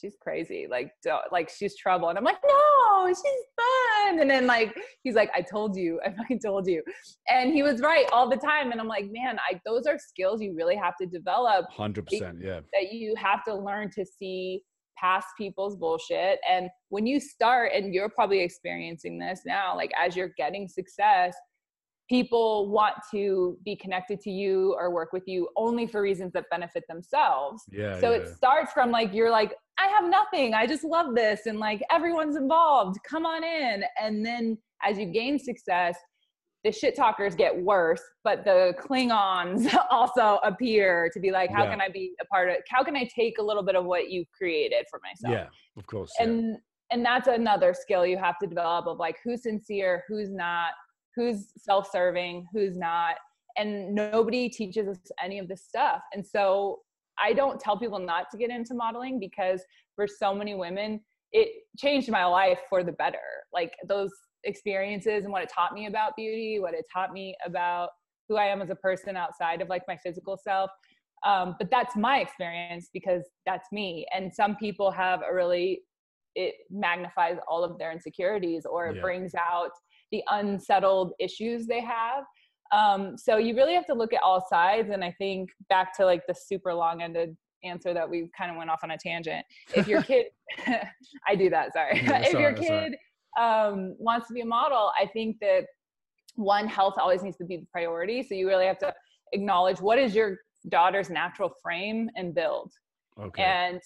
she's crazy. Like, like she's trouble. And I'm like, no, she's fun. And then like, he's like, I told you, I fucking told you. And he was right all the time. And I'm like, man, I, those are skills you really have to develop. 100%. Yeah. That you have to learn to see past people's bullshit. And when you start, and you're probably experiencing this now, like as you're getting success, people want to be connected to you or work with you only for reasons that benefit themselves. Yeah. So yeah. it starts from like you're like, I have nothing. I just love this and like everyone's involved. Come on in. And then as you gain success, the shit talkers get worse, but the Klingons also appear to be like, how yeah. can I be a part of how can I take a little bit of what you've created for myself? Yeah, of course. And yeah. and that's another skill you have to develop of like who's sincere, who's not, who's self-serving who's not and nobody teaches us any of this stuff and so i don't tell people not to get into modeling because for so many women it changed my life for the better like those experiences and what it taught me about beauty what it taught me about who i am as a person outside of like my physical self um, but that's my experience because that's me and some people have a really it magnifies all of their insecurities or it yeah. brings out the unsettled issues they have. Um, so you really have to look at all sides. And I think back to like the super long ended answer that we kind of went off on a tangent. If your kid, I do that, sorry. Yeah, if your kid um, wants to be a model, I think that one, health always needs to be the priority. So you really have to acknowledge what is your daughter's natural frame and build. Okay. And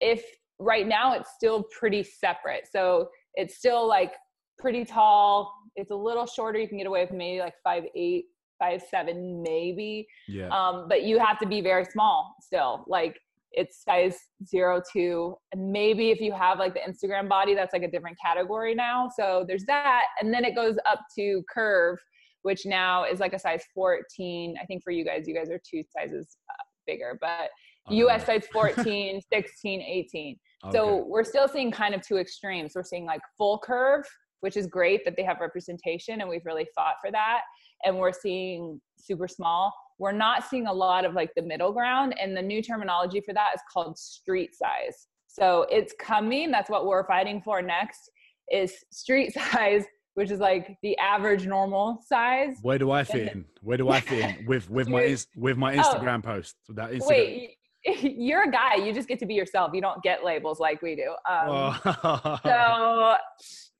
if right now it's still pretty separate. So it's still like pretty tall. It's a little shorter. You can get away with maybe like five eight, five seven, maybe. Yeah. Um, but you have to be very small still. Like it's size zero two. And maybe if you have like the Instagram body, that's like a different category now. So there's that. And then it goes up to curve, which now is like a size 14. I think for you guys, you guys are two sizes uh, bigger, but I don't us size sites 14 16 18 Okay. so we're still seeing kind of two extremes we're seeing like full curve which is great that they have representation and we've really fought for that and we're seeing super small we're not seeing a lot of like the middle ground and the new terminology for that is called street size so it's coming that's what we're fighting for next is street size which is like the average normal size Where do I fit in? Where do I fit in with with my with my Oh. Instagram post? That Instagram. wait you're a guy you just get to be yourself. You don't get labels like we do. Um, Oh. so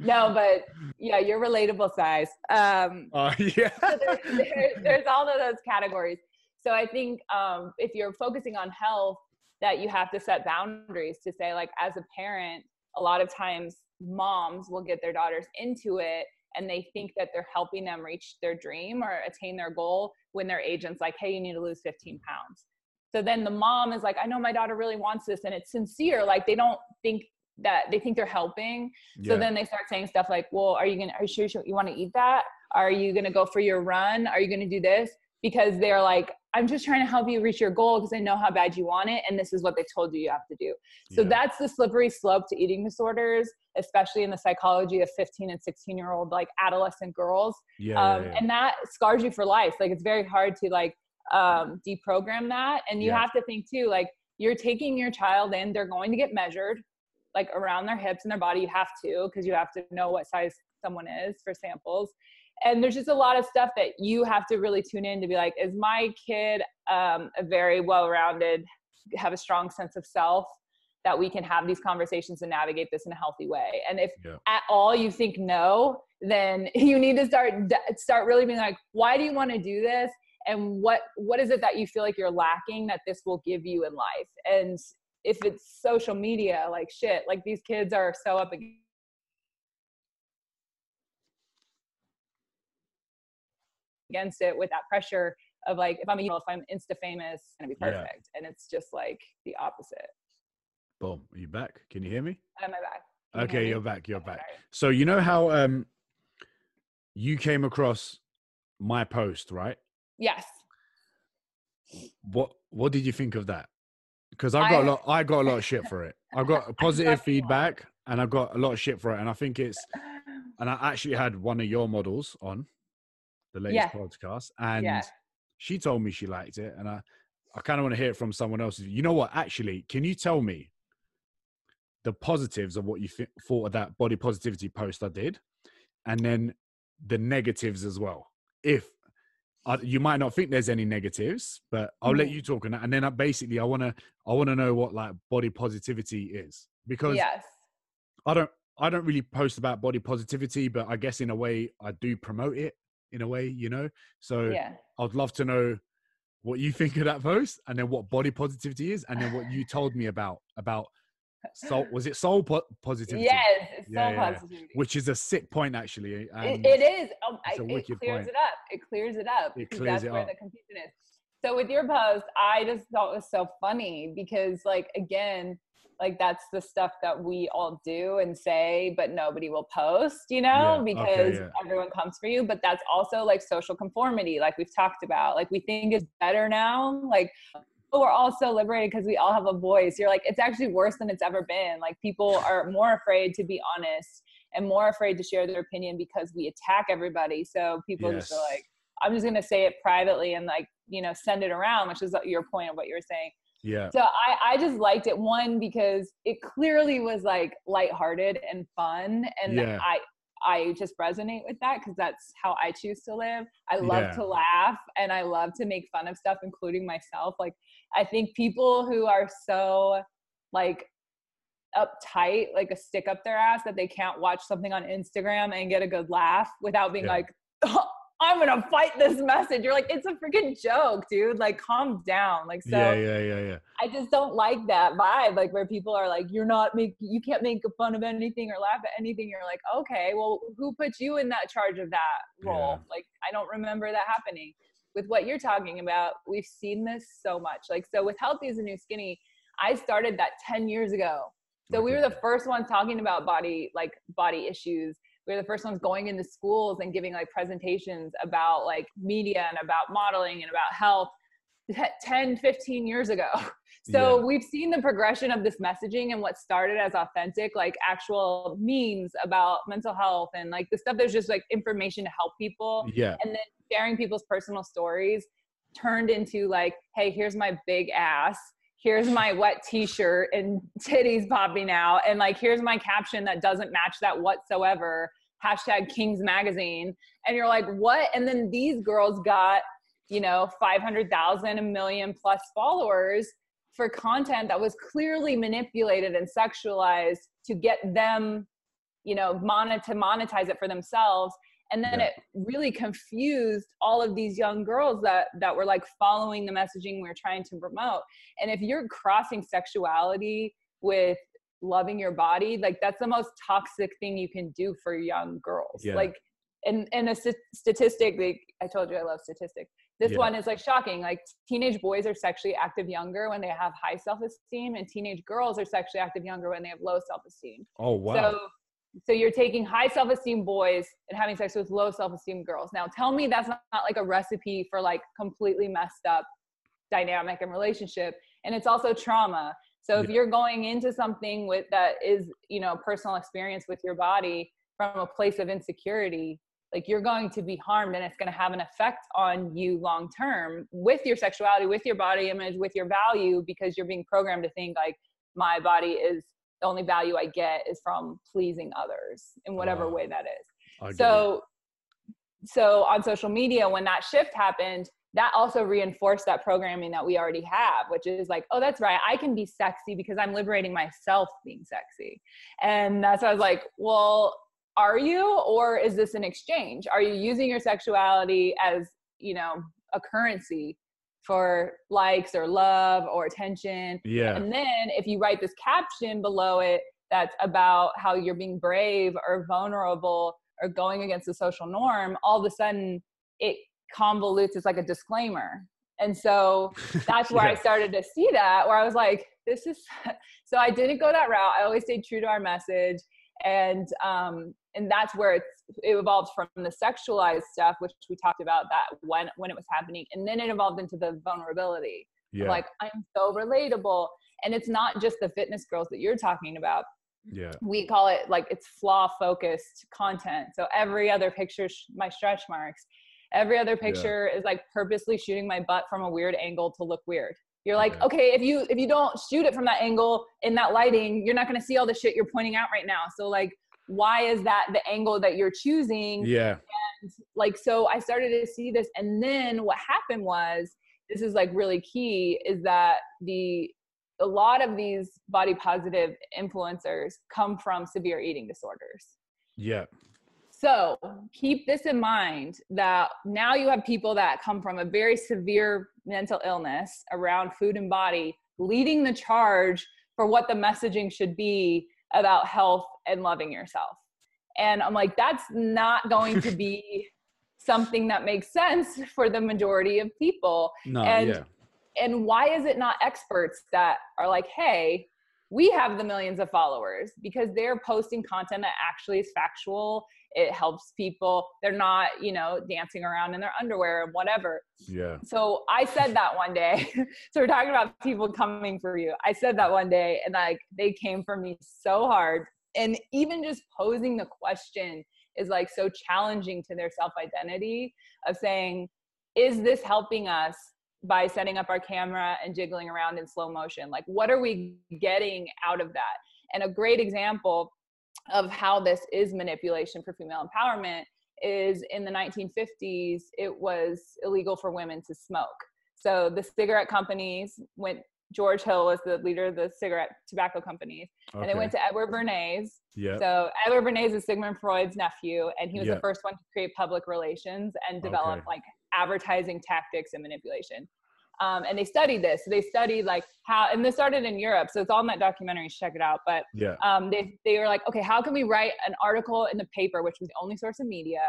no but yeah you're relatable size. Um Oh, yeah. so there, there, there's all of those categories. So i think um if you're focusing on health that you have to set boundaries to say like as a parent a lot of times moms will get their daughters into it and they think that they're helping them reach their dream or attain their goal when their agent's like hey you need to lose 15 pounds so then the mom is like i know my daughter really wants this and it's sincere like they don't think that they think they're helping so then they start saying stuff like, "Well, are you gonna? Are you sure you want to eat that? Are you gonna go for your run? Are you gonna do this?" Because they're like, "I'm just trying to help you reach your goal because I know how bad you want it, and this is what they told you you have to do." So Yeah. that's the slippery slope to eating disorders, especially in the psychology of 15 and 16 year old like adolescent girls, yeah, um, yeah, yeah. and that scars you for life. Like it's very hard to like um, deprogram that, and you Yeah. have to think too, like you're taking your child in, they're going to get measured like around their hips and their body. You have to because you have to know what size someone is for samples. And there's just a lot of stuff that you have to really tune in to be like is my kid um, a very well-rounded have a strong sense of self that we can have these conversations and navigate this in a healthy way? And if Yeah. at all you think no then you need to start start really being like why do you want to do this and what what is it that you feel like you're lacking that this will give you in life and if it's social media like shit like these kids are so up against against it with that pressure of like if i'm you know if i'm insta famous it's gonna be Yeah. perfect and it's just like the opposite Boom. Are you back? Can you hear me? Am i back Can Okay, hear you're back. You're Okay, back. So you know how um you came across my post, right? Yes What what did you think of that? Because I got a I- lot I got a lot of shit for it. I got positive feedback and I got a lot of shit for it. And I think it's and I actually had one of your models on the latest Yeah. podcast and Yeah. she told me she liked it and I I kind of want to hear it from someone else. You know what? Actually, can you tell me the positives of what you th- thought of that body positivity post I did, and then the negatives as well? If uh, you might not think there's any negatives, but I'll let Mhm. you talk on that. And then I, basically, I want to I want to know what like body positivity is because yes I don't I don't really post about body positivity, but I guess in a way I do promote it in a way, you know. So yeah I'd love to know what you think of that post, and then what body positivity is, and then what you told me about about soul. Was it soul po- positivity? yes it's Yeah, so yeah, yeah. positivity Which is a sick point, actually. It, it is. Um, I, it's a it clears point. it up. It clears it up. It clears that's it where up. the confusion is. So with your post, I just thought it was so funny because, like, again, like that's the stuff that we all do and say, but nobody will post, you know, Yeah, okay, because yeah. everyone comes for you. But that's also like social conformity, like we've talked about. Like we think it's better now. Like oh, we're all so liberated because we all have a voice. You're like, it's actually worse than it's ever been. Like people are more afraid to be honest and more afraid to share their opinion because we attack everybody. So people just are like, I'm just gonna say it privately and like, you know, send it around, which is your point of what you were saying. yeah, So I, I just liked it one because it clearly was like lighthearted and fun. And Yeah. I I just resonate with that because that's how I choose to live. I love Yeah. to laugh and I love to make fun of stuff, including myself. Like I think people who are so like uptight, like a stick up their ass that they can't watch something on Instagram and get a good laugh without being Yeah. like, oh, I'm gonna fight this message. You're like, it's a freaking joke, dude. Like, calm down. Like, so yeah, yeah, yeah, yeah. I just don't like that vibe, like where people are like, you're not make, you can't make fun of anything or laugh at anything. You're like, okay, well, who put you in that charge of that role? Yeah. Like, I don't remember that happening. With what you're talking about, we've seen this so much. Like, so with Healthy is the New Skinny, I started that 10 years ago. So we were the first ones talking about body, like body issues. We were the first ones going into schools and giving like presentations about like media and about modeling and about health 10, 15 years ago. So yeah. we've seen the progression of this messaging and what started as authentic, like actual memes about mental health and like the stuff that's just like information to help people. Yeah. And then sharing people's personal stories turned into like, hey, here's my big ass. Here's my wet t-shirt and titties popping out. And like, here's my caption that doesn't match that whatsoever. Hashtag Kings Magazine. And you're like, what? And then these girls got, you know, 500,000, a million plus followers for content that was clearly manipulated and sexualized to get them, you know, monet to monetize it for themselves and then yeah. it really confused all of these young girls that that were like following the messaging we are trying to promote and if you're crossing sexuality with loving your body like that's the most toxic thing you can do for young girls yeah. like and and a st- statistic like i told you i love statistics this yeah. one is like shocking like teenage boys are sexually active younger when they have high self-esteem and teenage girls are sexually active younger when they have low self-esteem oh wow so so you're taking high self-esteem boys and having sex with low self-esteem girls now tell me that's not, not like a recipe for like completely messed up dynamic and relationship and it's also trauma so if yeah. you're going into something with that is you know personal experience with your body from a place of insecurity like you're going to be harmed and it's going to have an effect on you long term with your sexuality with your body image with your value because you're being programmed to think like my body is the only value I get is from pleasing others in whatever way that is. So, so on social media, when that shift happened, that also reinforced that programming that we already have, which is like, oh, that's right. I can be sexy because I'm liberating myself being sexy. And that's why I was like, well, are you, or is this an exchange? Are you using your sexuality as, you know, a currency for likes or love or attention. Yeah. And then if you write this caption below it that's about how you're being brave or vulnerable or going against the social norm, all of a sudden it convolutes It's like a disclaimer. And so that's where yeah. I started to see that, where I was like, this is so I didn't go that route. I always stayed true to our message. And um, and that's where it's it evolved from the sexualized stuff which we talked about that when when it was happening and then it evolved into the vulnerability. Yeah. like i'm so relatable. And it's not just the fitness girls that you're talking about. Yeah. We call it like it's flaw focused content. So every other picture my stretch marks every other picture yeah. is like purposely shooting my butt from a weird angle to look weird. You're like yeah. okay if you if you don't shoot it from that angle in that lighting you're not going to see all the shit you're pointing out right now. So like why is that the angle that you're choosing? Yeah. And like so i started to see this and then what happened was this is like really key is that the a lot of these body positive influencers come from severe eating disorders. Yeah. So keep this in mind that now you have people that come from a very severe mental illness around food and body leading the charge for what the messaging should be about health and loving yourself. And I'm like, that's not going to be something that makes sense for the majority of people. No, and yeah. and why is it not experts that are like, hey, we have the millions of followers because they're posting content that actually is factual it helps people. They're not you know dancing around in their underwear and whatever. Yeah. So i said that one day so we're talking about people coming for you. I said that one day and like they came for me so hard. And even just posing the question is like so challenging to their self identity of saying is this helping us by setting up our camera and jiggling around in slow motion? Like what are we getting out of that? And a great example of how this is manipulation for female empowerment is in the 1950s it was illegal for women to smoke so the cigarette companies went george hill was the leader of the cigarette tobacco companies okay. and they went to edward bernays yeah. so edward bernays is sigmund freud's nephew and he was the first one to create public relations and develop okay. like advertising tactics and manipulation um, and they studied this. So they studied like how, and this started in Europe, so it's all in that documentary. Check it out. But yeah, um, they they were like, okay, how can we write an article in the paper, which was the only source of media,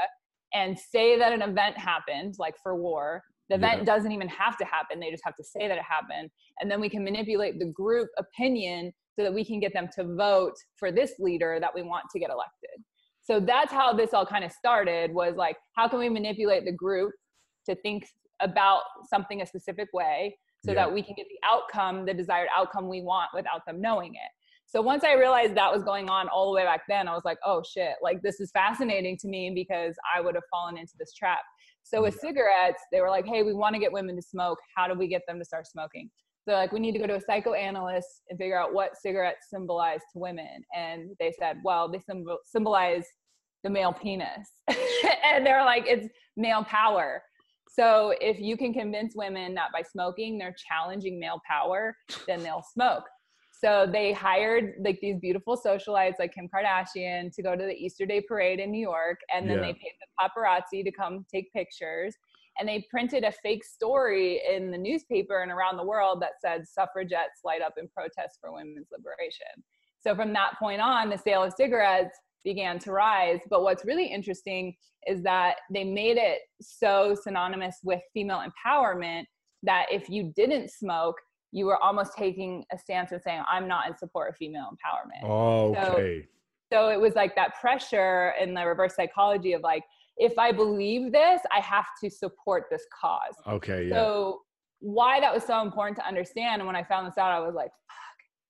and say that an event happened, like for war. The event yeah. doesn't even have to happen; they just have to say that it happened, and then we can manipulate the group opinion so that we can get them to vote for this leader that we want to get elected. So that's how this all kind of started. Was like, how can we manipulate the group to think about something a specific way so Yeah. that we can get the outcome, the desired outcome we want without them knowing it. So once I realized that was going on all the way back then, I was like, oh shit, like this is fascinating to me because I would have fallen into this trap. So with cigarettes, they were like, hey, we want to get women to smoke. How do we get them to start smoking? So like we need to go to a psychoanalyst and figure out what cigarettes symbolize to women. And they said, well, they symbol- symbolize the male penis. and they're like, it's male power. So if you can convince women that by smoking they're challenging male power, then they'll smoke. So they hired like these beautiful socialites like Kim Kardashian to go to the Easter Day parade in New York, and then Yeah. they paid the paparazzi to come take pictures. And they printed a fake story in the newspaper and around the world that said suffragettes light up in protest for women's liberation. So from that point on, the sale of cigarettes began to rise. But what's really interesting is that they made it so synonymous with female empowerment that if you didn't smoke, you were almost taking a stance and saying, I'm not in support of female empowerment. Oh, Okay. So it was like that pressure in the reverse psychology of like, if I believe this, I have to support this cause. Okay. Yeah. So why that was so important to understand. And when I found this out, I was like,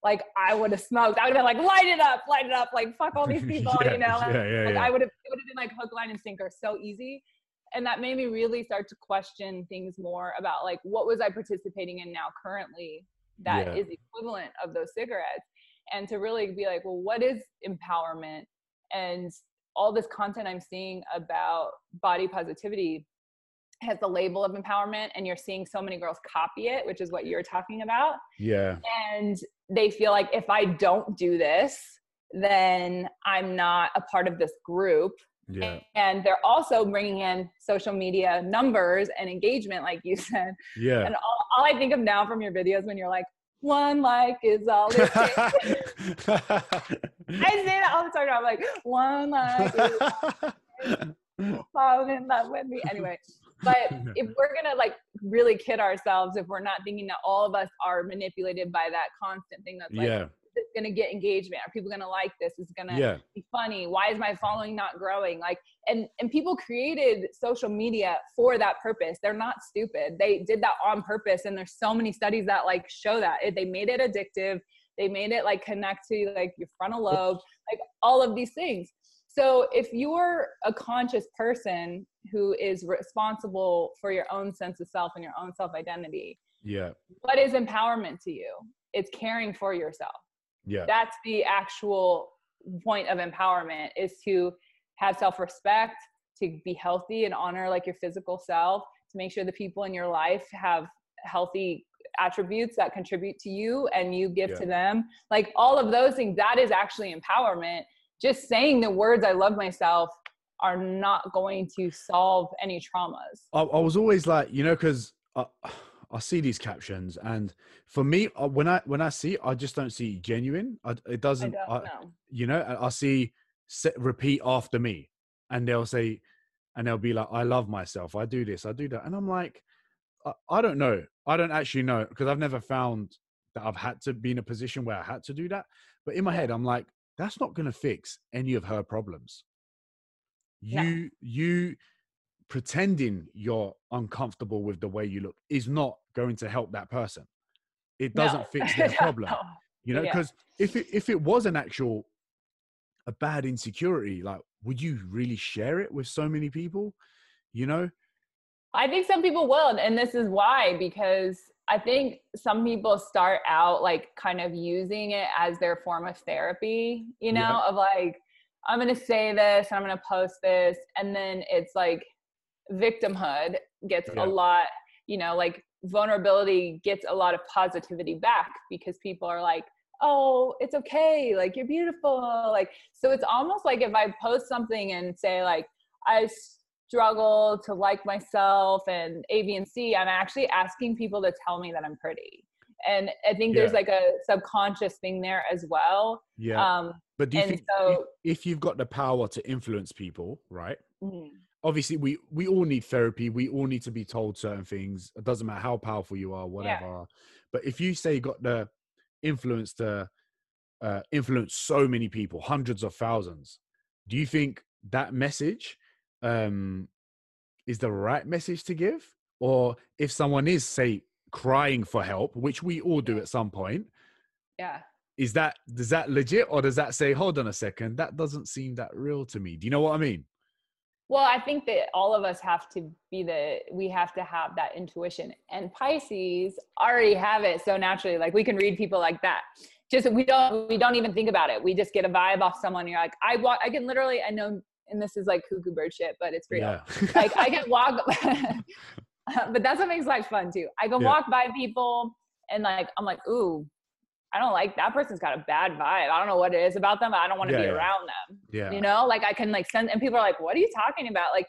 like I would have smoked. I would have been like, light it up, light it up, like fuck all these people, yeah, you know? Like, Yeah. Yeah. like. I would have it would have been like hook, line, and sinker so easy. And that made me really start to question things more about like what was I participating in now currently that is equivalent of those cigarettes. And to really be like, well, what is empowerment? And all this content I'm seeing about body positivity has the label of empowerment, and you're seeing so many girls copy it, which is what you're talking about yeah. and they feel like if I don't do this, then I'm not a part of this group. Yeah. And they're also bringing in social media numbers and engagement, like you said. Yeah. And all, all I think of now from your videos when you're like, one like is all it takes. I say that all the time. I'm like, one like is fall in love with me. Anyway, but if we're gonna like really kid ourselves, if we're not thinking that all of us are manipulated by that constant thing that's like, yeah. it's gonna get engagement? Are people gonna like this? Is gonna Yeah. be funny? Why is my following not growing? Like, and and people created social media for that purpose. They're not stupid. They did that on purpose, and there's so many studies that like show that It- they made it addictive. They made it like connect to like your frontal lobe, like all of these things. So if you're a conscious person who is responsible for your own sense of self and your own self identity, Yeah. what is empowerment to you? It's caring for yourself Yeah. that's the actual point of empowerment is to have self-respect to be healthy and honor like your physical self to make sure the people in your life have healthy attributes that contribute to you and you give Yeah. to them like all of those things that is actually empowerment just saying the words i love myself are not going to solve any traumas I, I was always like, you know, because I, I see these captions, and for me, uh, when I when I see, I just don't see genuine. I, it doesn't. I, know you know, I see se- repeat after me, and they'll say, and they'll be like, "I love myself. I do this. I do that," and I'm like, I, I don't know. I don't actually know because I've never found that I've had to be in a position where I had to do that. But in my head, I'm like, that's not going to fix any of her problems. No. You you pretending you're uncomfortable with the way you look is not going to help that person. It doesn't No. fix their problem No. you know Yeah. because if it if it was an actual a bad insecurity like would you really share it with so many people you know I think some people will, and this is why because I think some people start out like kind of using it as their form of therapy, you know, Yeah. of like I'm going to say this, and I'm going to post this, and then it's like victimhood gets Yeah. a lot, you know, like vulnerability gets a lot of positivity back because people are like oh it's okay like you're beautiful like so it's almost like if i post something and say like i struggle to like myself and A, B, and C, I'm actually asking people to tell me that I'm pretty. And I think there's like a subconscious thing there as well. yeah. Um, but do you and think so- if, you've got the power to influence people right? Mhm. obviously we we all need therapy. We all need to be told certain things. It doesn't matter how powerful you are whatever. But if you say you got the influence to uh, influence so many people hundreds of thousands do you think that message um is the right message to give or if someone is say crying for help which we all do at some point Yeah. is that does that legit or does that say hold on a second that doesn't seem that real to me do you know what i mean Well, I think that all of us have to be the we have to have that intuition. And Pisces already have it so naturally. Like we can read people like that. Just we don't we don't even think about it. We just get a vibe off someone. You're like, I walk I can literally I know and this is like cuckoo bird shit, but it's real. Like I can walk uh, but that's what makes life fun too. I can Yeah. walk by people and like I'm like, ooh, I don't like that person's got a bad vibe. I don't know what it is about them, but I don't want to Yeah, be yeah. around them yeah you know like i can like send and people are like what are you talking about like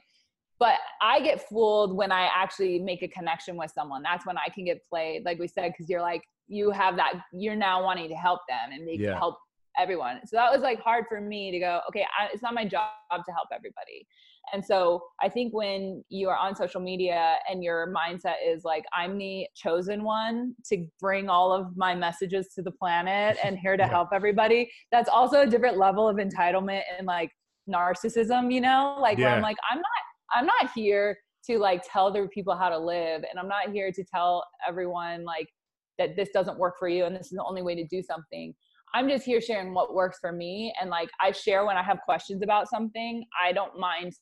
but i get fooled when i actually make a connection with someone that's when i can get played like we said because you're like you have that you're now wanting to help them and they Yeah. help everyone. So that was like hard for me to go okay I, it's not my job to help everybody. And so i think when you are on social media and your mindset is like i'm the chosen one to bring all of my messages to the planet and here to Yeah. help everybody that's also a different level of entitlement and like narcissism you know? Like where i'm like i'm not i'm not here to like tell other people how to live and i'm not here to tell everyone like that this doesn't work for you and this is the only way to do something i'm just here sharing what works for me and like i share when i have questions about something i don't mind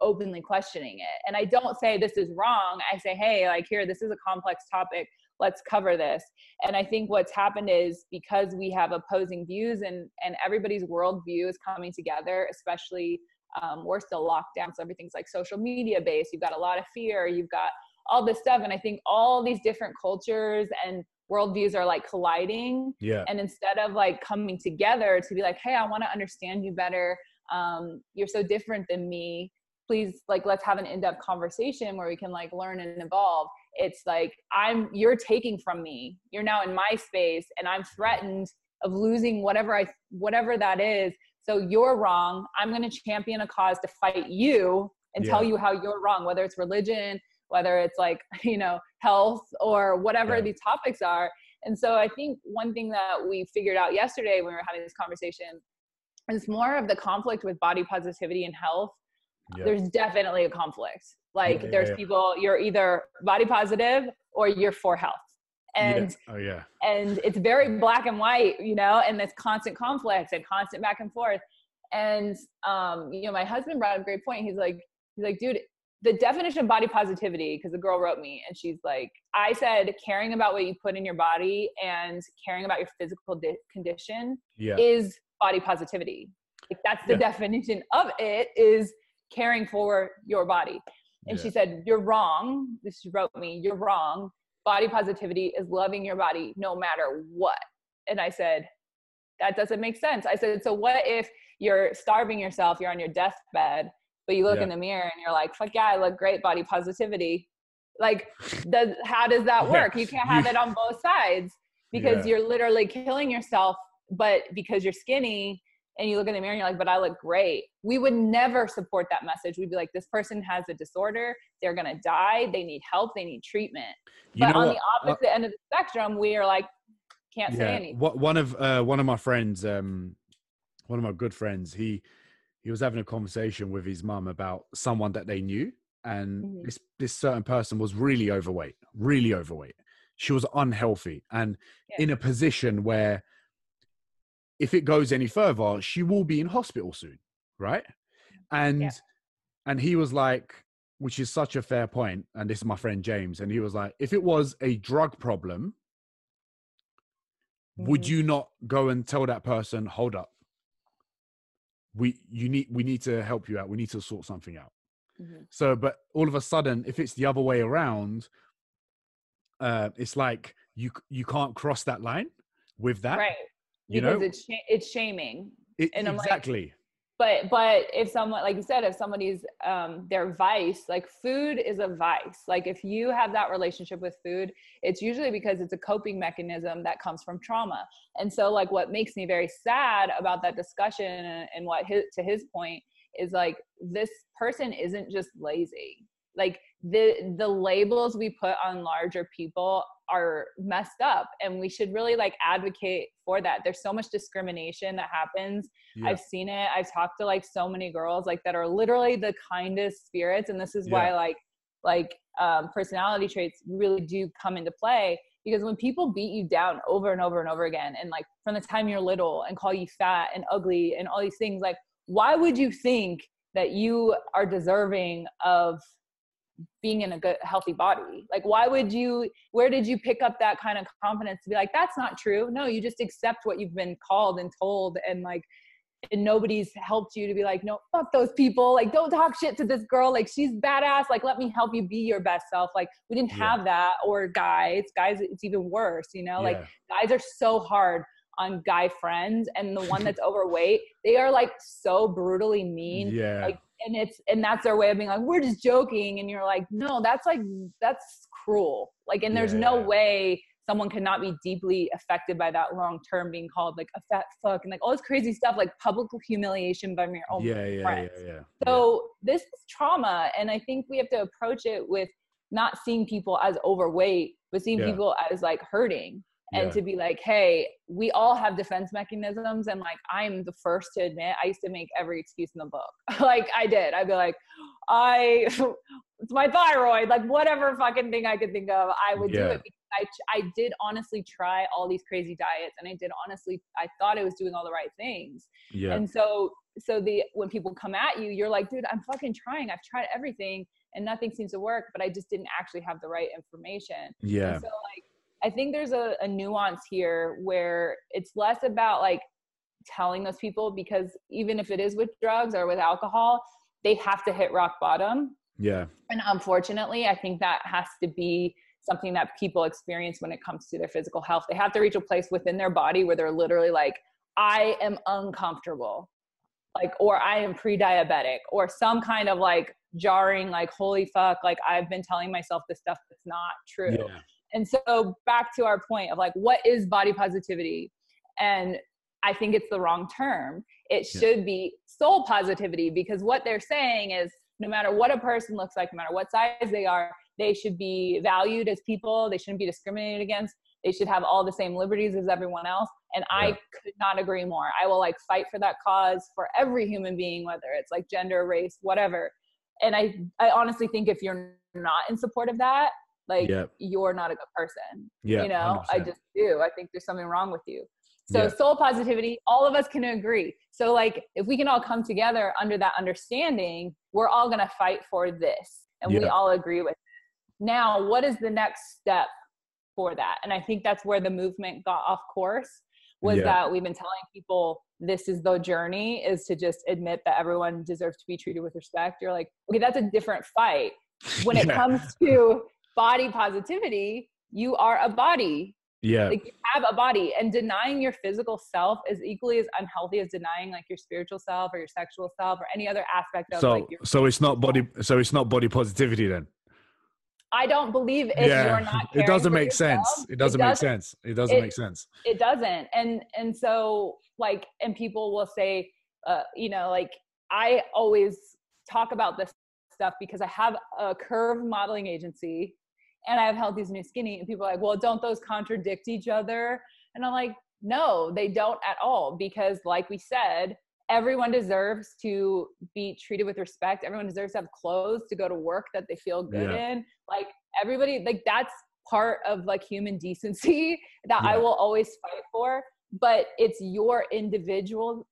openly questioning it. And i don't say this is wrong i say hey like here this is a complex topic let's cover this. And i think what's happened is because we have opposing views and and everybody's worldview is coming together especially um, we're still locked down so everything's like social media based you've got a lot of fear you've got all this stuff and i think all these different cultures and worldviews are like colliding yeah. and instead of like coming together to be like hey i want to understand you better um, you're so different than me please like let's have an in-depth conversation where we can like learn and evolve it's like i'm you're taking from me. You're now in my space and i'm threatened of losing whatever i whatever that is. So you're wrong. I'm going to champion a cause to fight you and tell you how you're wrong whether it's religion whether it's like you know health or whatever Yeah. these topics are. And so i think one thing that we figured out yesterday when we were having this conversation is more of the conflict with body positivity and health. Yeah. There's definitely a conflict. Like Yeah, there's people you're either body positive or you're for health. And yeah. oh yeah. and it's very black and white you know and this constant conflict and constant back and forth. And um you know my husband brought up a great point. He's like he's like dude the definition of body positivity because the girl wrote me and she's like i said caring about what you put in your body and caring about your physical di- condition yeah. is body positivity. Like that's the Yeah. definition of it is caring for your body. And Yeah. she said you're wrong. This she wrote me you're wrong. Body positivity is loving your body no matter what. And i said that doesn't make sense. I said so what if you're starving yourself you're on your deathbed but you look Yeah. in the mirror and you're like fuck yeah i look great body positivity. Like does how does that work? You can't have it on both sides because Yeah. you're literally killing yourself but because you're skinny and you look in the mirror and you're like but i look great. We would never support that message. We'd be like this person has a disorder. They're going to die. They need help. They need treatment. You but on what? the opposite end of the spectrum we are like can't say anything. What one of uh, one of my friends, um, one of my good friends, he he was having a conversation with his mum about someone that they knew, and Mhm. this this certain person was really overweight, really overweight. She was unhealthy and Yeah. in a position where, if it goes any further, she will be in hospital soon, right? And and he was like, which is such a fair point, and this is my friend James, and he was like, if it was a drug problem, would Mhm. you not go and tell that person hold up we you need we need to help you out. We need to sort something out. Mhm. so but all of a sudden if it's the other way around uh it's like you you can't cross that line with that right. you because know? it's sh- it's shaming. It, and I'm like, exactly but but if someone like you said if somebody's um their vice like food is a vice. Like if you have that relationship with food it's usually because it's a coping mechanism that comes from trauma. And so like what makes me very sad about that discussion and, and what his to his point is like this person isn't just lazy. Like the the labels we put on larger people are messed up and we should really like advocate for that there's so much discrimination that happens yeah I've seen it. I've talked to like so many girls like that are literally the kindest spirits. And this is why like like um, personality traits really do come into play because when people beat you down over and over and over again and like from the time you're little and call you fat and ugly and all these things like why would you think that you are deserving of being in a good healthy body like why would you where did you pick up that kind of confidence to be like that's not true no you just accept what you've been called and told and like and nobody's helped you to be like, no, fuck those people. Like, don't talk shit to this girl. Like, she's badass. Like, let me help you be your best self. Like, we didn't yeah. have that. Or guys, guys, it's even worse, you know? Yeah. Like, guys are so hard on guy friends. And the one that's overweight, they are like so brutally mean. Yeah. Like, and it's, and that's their way of being like, we're just joking. And you're like, no, that's like, that's cruel. Like, and there's yeah. no way someone cannot be deeply affected by that long term being called like a fat fuck and like all this crazy stuff like public humiliation by your own yeah, yeah, friends. Yeah, yeah, so this is trauma and I think we have to approach it with not seeing people as overweight, but seeing yeah. people as like hurting and yeah. to be like, hey, we all have defense mechanisms. And like, I'm the first to admit, I used to make every excuse in the book. like, I did. I'd be like, I, it's my thyroid, like, whatever fucking thing I could think of, I would yeah. do it I, I did honestly try all these crazy diets and I did honestly, I thought I was doing all the right things. Yeah. And so, so the, when people come at you, you're like, dude, I'm fucking trying. I've tried everything and nothing seems to work, but I just didn't actually have the right information. Yeah. And so like, I think there's a, a nuance here where it's less about like telling those people because even if it is with drugs or with alcohol, they have to hit rock bottom. Yeah. And unfortunately, I think that has to be something that people experience when it comes to their physical health. They have to reach a place within their body where they're literally like, I am uncomfortable, like, or I am pre diabetic, or some kind of like jarring, like, holy fuck, like, I've been telling myself this stuff that's not true. Yeah. And so, back to our point of like, what is body positivity? And I think it's the wrong term. It should yeah. be soul positivity because what they're saying is no matter what a person looks like, no matter what size they are, they should be valued as people. They shouldn't be discriminated against. They should have all the same liberties as everyone else. And yeah. I could not agree more. I will like fight for that cause for every human being, whether it's like gender, race, whatever. And I, I honestly think if you're not in support of that, like yep. you're not a good person. Yeah, you know, 100%. I just do. I think there's something wrong with you. So soul positivity, all of us can agree. So like if we can all come together under that understanding, we're all gonna fight for this. And we all agree with now what is the next step for that and i think that's where the movement got off course was yeah. that we've been telling people this is the journey is to just admit that everyone deserves to be treated with respect you're like okay that's a different fight when it yeah. comes to body positivity you are a body yeah like you have a body and denying your physical self is equally as unhealthy as denying like your spiritual self or your sexual self or any other aspect of so like your- so it's not body so it's not body positivity then I don't believe if yeah. you're not. It doesn't make yourself, sense. It doesn't, it doesn't make sense. It doesn't it, make sense. It doesn't. And and so like and people will say, uh, you know, like I always talk about this stuff because I have a curve modeling agency and I have Healthy Is New Skinny, and people are like, well, don't those contradict each other? And I'm like, no, they don't at all because, like we said, everyone deserves to be treated with respect. Everyone deserves to have clothes to go to work that they feel good yeah. in. Like everybody, like that's part of like human decency that yeah. I will always fight for. But it's your individual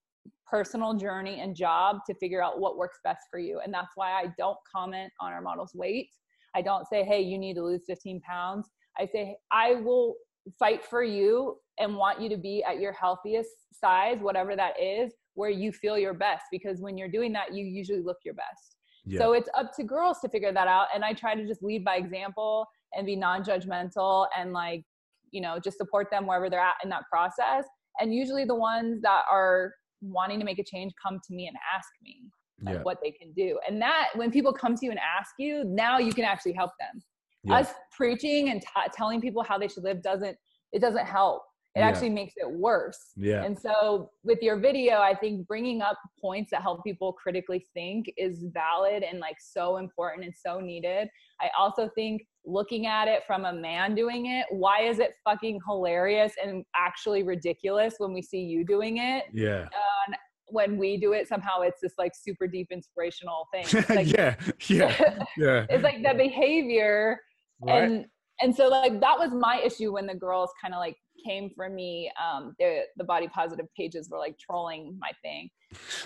personal journey and job to figure out what works best for you. And that's why I don't comment on our model's weight. I don't say, hey, you need to lose 15 pounds. I say, I will fight for you and want you to be at your healthiest size, whatever that is, where you feel your best because when you're doing that you usually look your best yeah. so it's up to girls to figure that out and i try to just lead by example and be non-judgmental and like you know just support them wherever they're at in that process and usually the ones that are wanting to make a change come to me and ask me like, yeah. what they can do and that when people come to you and ask you now you can actually help them yeah. us preaching and t- telling people how they should live doesn't it doesn't help it yeah. actually makes it worse. Yeah. And so with your video, I think bringing up points that help people critically think is valid and like so important and so needed. I also think looking at it from a man doing it, why is it fucking hilarious and actually ridiculous when we see you doing it? Yeah. Uh, when we do it somehow it's this like super deep inspirational thing It's like, yeah, yeah, yeah. it's like the behavior Right? and and so like that was my issue when the girls kind of like came for me um the the body positive pages were like trolling my thing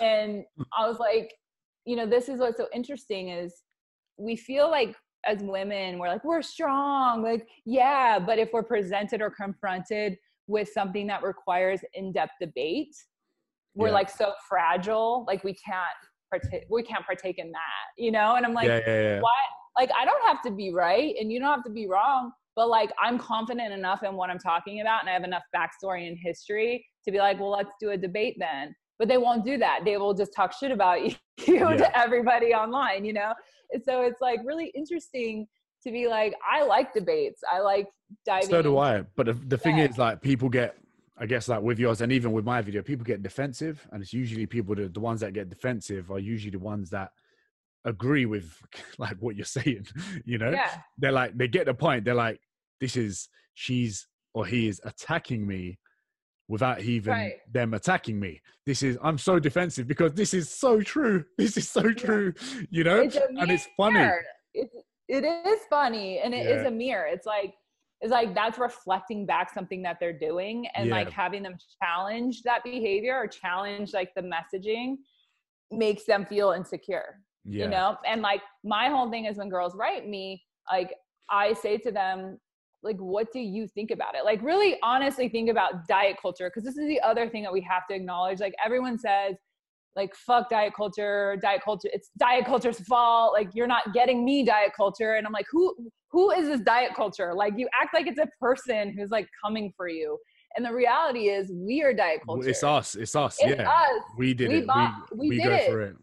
and i was like you know this is what's so interesting is we feel like as women we're like we're strong like yeah but if we're presented or confronted with something that requires in-depth debate we're Yeah. like so fragile like we can't partake we can't partake in that you know? And i'm like yeah, yeah, why like i don't have to be right and you don't have to be wrong but like i'm confident enough in what i'm talking about and i have enough backstory and history to be like well let's do a debate then. But they won't do that. They will just talk shit about you to everybody online you know? And so it's like really interesting to be like i like debates. I like diving So do I. But the, the thing is, like, people get, I guess, like with yours and even with my video, people get defensive, and it's usually people that the ones that get defensive are usually the ones that agree with like what you're saying. You know, yeah they're like they get the point. They're like, this is she's or he is attacking me without even Right. them attacking me. This is I'm so defensive because this is so true. This is so true. You know, it's and it's funny. It's, it is funny and it is Yeah. a mirror. It's like it's like that's reflecting back something that they're doing and like having them challenge that behavior or challenge like the messaging makes them feel insecure. Yeah. You know? And like my whole thing is when girls write me, like I say to them, like, what do you think about it? Like, really honestly think about diet culture. Cause this is the other thing that we have to acknowledge. Like, everyone says, like, fuck diet culture, diet culture, it's diet culture's fault. Like, you're not getting me diet culture. And I'm like, who, who is this diet culture? Like, you act like it's a person who's like coming for you. And the reality is, we are diet culture. It's us. It's us. It's yeah. us. We did We it. bought- we we we did go it. for it.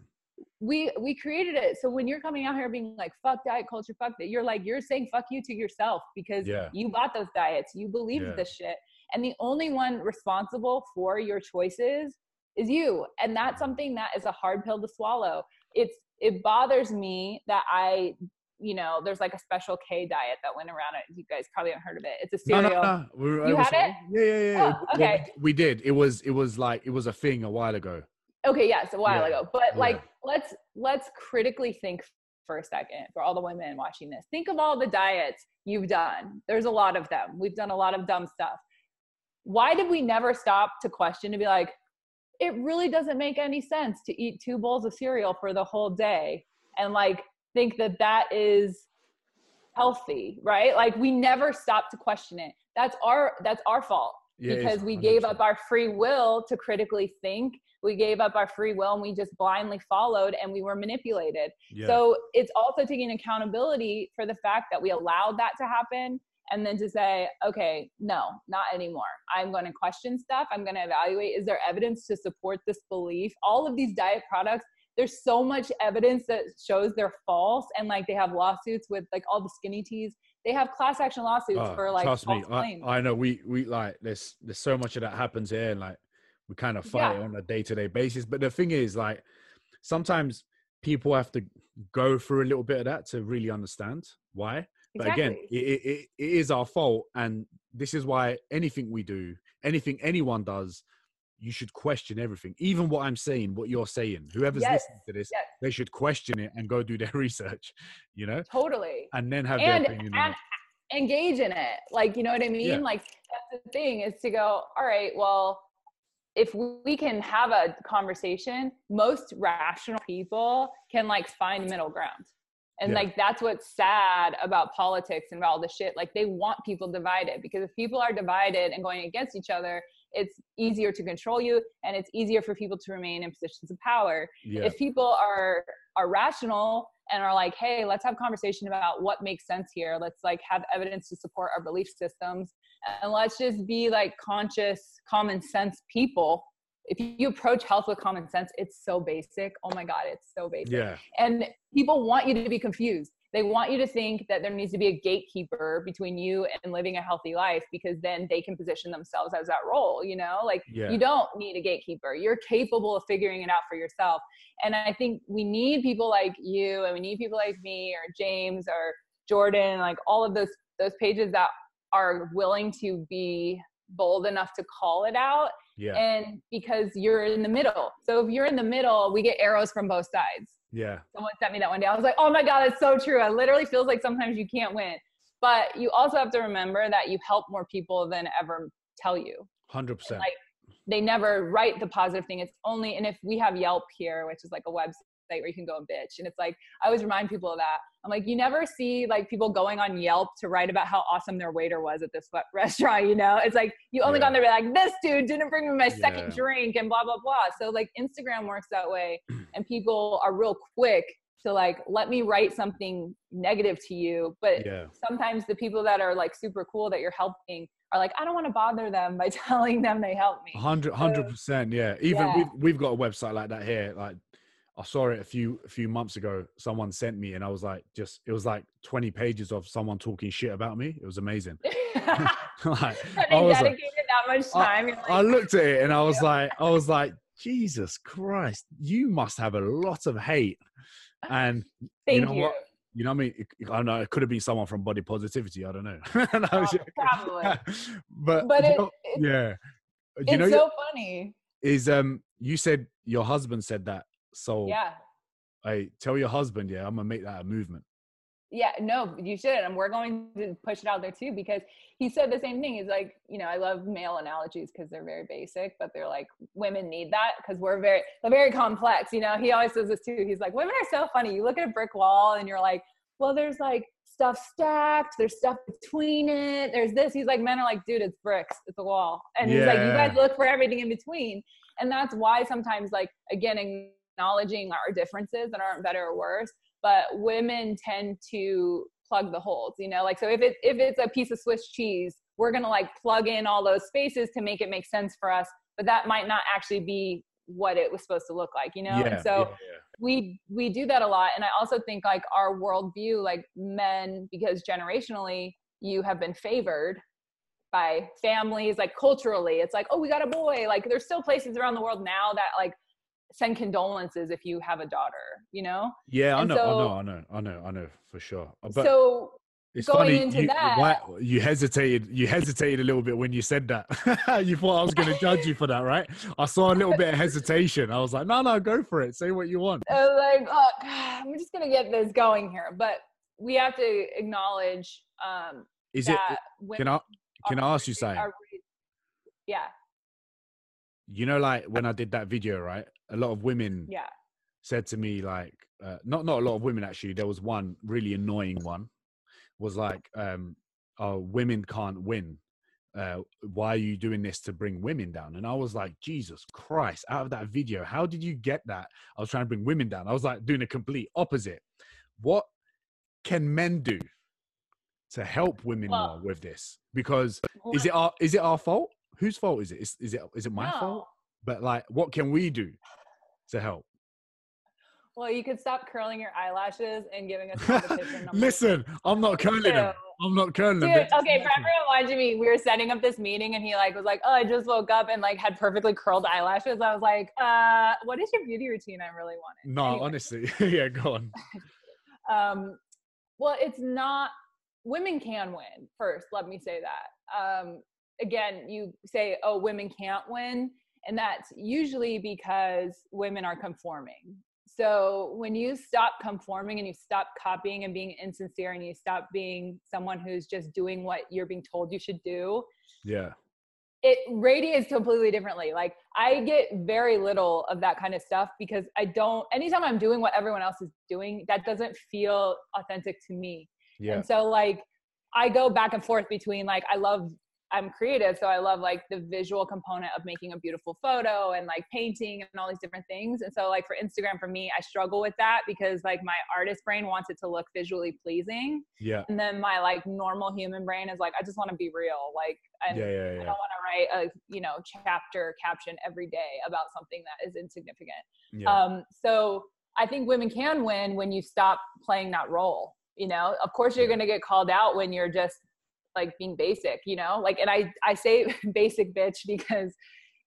we we created it so when you're coming out here being like fuck diet culture fuck that you're like you're saying fuck you to yourself because Yeah. you bought those diets you believe Yeah. this shit and the only one responsible for your choices is you and that's something that is a hard pill to swallow it's it bothers me that i you know there's like a special k diet that went around it you guys probably haven't heard of it it's a No, cereal no, no. We, You had it? Yeah, yeah, yeah. Oh, Well, okay. we did. It was. It was like it was a thing a while ago. okay yes a while Yeah, ago but yeah. like let's let's critically think for a second for all the women watching this think of all the diets you've done there's a lot of them we've done a lot of dumb stuff why did we never stop to question to be like it really doesn't make any sense to eat two bowls of cereal for the whole day and like think that that is healthy right? Like we never stopped to question it. That's our that's our fault Yeah, because we gave up our free will to critically think. We gave up our free will and we just blindly followed and we were manipulated. Yeah. so it's also taking accountability for the fact that we allowed that to happen and then to say okay no not anymore i'm going to question stuff i'm going to evaluate is there evidence to support this belief all of these diet products there's so much evidence that shows they're false and like they have lawsuits with like all the skinny teas they have class action lawsuits Oh, for like trust me, I, claims. I know we we like there's there's so much of that happens here, and like we kind of fight Yeah. on a day to day basis. But the thing is, like sometimes people have to go through a little bit of that to really understand why. But again, it, it, it is our fault, and this is why anything we do, anything anyone does, you should question everything, even what I'm saying, what you're saying. Whoever's Yes, listening to this, yes. they should question it and go do their research, you know, totally and then have and their opinion. and engage in it like you know what i mean Yeah. like that's the thing is to go all right well if we can have a conversation most rational people can like find middle ground and Yeah. like that's what's sad about politics and about all this shit. Like they want people divided because if people are divided and going against each other it's easier to control you and it's easier for people to remain in positions of power. Yeah, if people are are rational and are like hey let's have conversation about what makes sense here. Let's like have evidence to support our belief systems. And let's just be like conscious common sense people if you approach health with common sense it's so basic. Oh my god it's so basic. Yeah, and people want you to be confused. They want you to think that there needs to be a gatekeeper between you and living a healthy life because then they can position themselves as that role you know? Like yeah. you don't need a gatekeeper. You're capable of figuring it out for yourself. And i think we need people like you and we need people like me or james or jordan like all of those those pages that are willing to be bold enough to call it out Yeah. and because you're in the middle so if you're in the middle we get arrows from both sides yeah. someone sent me that one day i was like oh my god it's so true it literally feels like sometimes you can't win but you also have to remember that you help more people than ever tell you Hundred percent. like they never write the positive thing. It's only, and if we have Yelp here, which is like a website where you can go and bitch, and it's like, I always remind people of that. I'm like, you never see like people going on Yelp to write about how awesome their waiter was at this restaurant, you know? It's like, you only Yeah. go on there and be like, this dude didn't bring me my second Yeah. drink and blah, blah, blah. So like Instagram works that way. And people are real quick to like, let me write something negative to you. But Yeah. sometimes the people that are like super cool that you're helping are like, I don't want to bother them by telling them they helped me. Hundred hundred percent. Yeah. Even yeah. we've we've got a website like that here. Like I saw it a few a few months ago. Someone sent me, and I was like, just it was like twenty pages of someone talking shit about me. It was amazing. like, I was like- that much time? You're like, I looked at it and I was like, I was like, Jesus Christ, you must have a lot of hate. And you know you. what? You know what I mean? It- I don't know. It could have been someone from Body Positivity. I don't know. Oh, probably. but But you it, know- it- yeah. You it's know, so funny. is um, you said your husband said that. So Yeah. I tell your husband, yeah, I'm gonna make that a movement. Yeah, no, you shouldn't. And we're going to push it out there too because he said the same thing. He's like, you know, I love male analogies because they're very basic, but they're like, women need that because we're very, they're very complex. You know, he always says this too. He's like, women are so funny. You look at a brick wall and you're like, well, there's like stuff stacked, there's stuff between it, there's this. He's like, men are like, dude, it's bricks, it's a wall. And he's like, you guys look for everything in between. And that's why sometimes, like, again, acknowledging our differences that aren't better or worse but women tend to plug the holes you know like so if it if it's a piece of swiss cheese we're going to like plug in all those spaces to make it make sense for us but that might not actually be what it was supposed to look like you know yeah. and so yeah, we we do that a lot and i also think like our worldview like men because generationally you have been favored by families like culturally it's like oh we got a boy like there's still places around the world now that like send condolences if you have a daughter you know yeah. I know, so- I know, I know, I know, I know for sure. Uh, But so It's going funny into you, that- why, you hesitated. You hesitated a little bit when you said that. you thought I was going to judge you for that, right? I saw a little bit of hesitation. I was like, no, no, go for it. Say what you want. I was like oh, God, i'm just gonna get this going here but we have to acknowledge um Is it? that Can I? Can I ask you something? are, yeah You know, like when I did that video, right? A lot of women yeah said to me, like, uh, not not a lot of women actually. There was one really annoying one. Was like, um, oh, women can't win. Uh, why are you doing this to bring women down? And I was like, Jesus Christ! Out of that video, how did you get that? I was trying to bring women down. I was like doing the complete opposite. What can men do to help women Well- more with this? Because is it our is it our fault? Whose fault is it? Is, is it is it my No. fault? But like, what can we do to help? Well, you could stop curling your eyelashes and giving us competition. numbers. Listen, I'm not curling them. I'm not curling them. Dude, They're okay, natural. Bradford reminded me we were setting up this meeting and he like was like, Oh, I just woke up and like had perfectly curled eyelashes. I was like, uh, what is your beauty routine? I really wanted. No, Anyway. honestly, yeah, go on. um well it's not women can win first let me say that um again you say oh women can't win and that's usually because women are conforming so when you stop conforming and you stop copying and being insincere and you stop being someone who's just doing what you're being told you should do Yeah, it radiates completely differently. Like I get very little of that kind of stuff because I don't anytime I'm doing what everyone else is doing, that doesn't feel authentic to me. yeah, And so like I go back and forth between like I love I'm creative, so I love like the visual component of making a beautiful photo and like painting and all these different things. And so like for Instagram for me, I struggle with that because like my artist brain wants it to look visually pleasing. yeah, And then my like normal human brain is like, I just want to be real. Like and yeah, yeah, I don't want to write a you know chapter caption every day about something that is insignificant. yeah. Um, so I think women can win when you stop playing that role. You know, of course you're Yeah. going to get called out when you're just like being basic. You know, like and I I say basic bitch because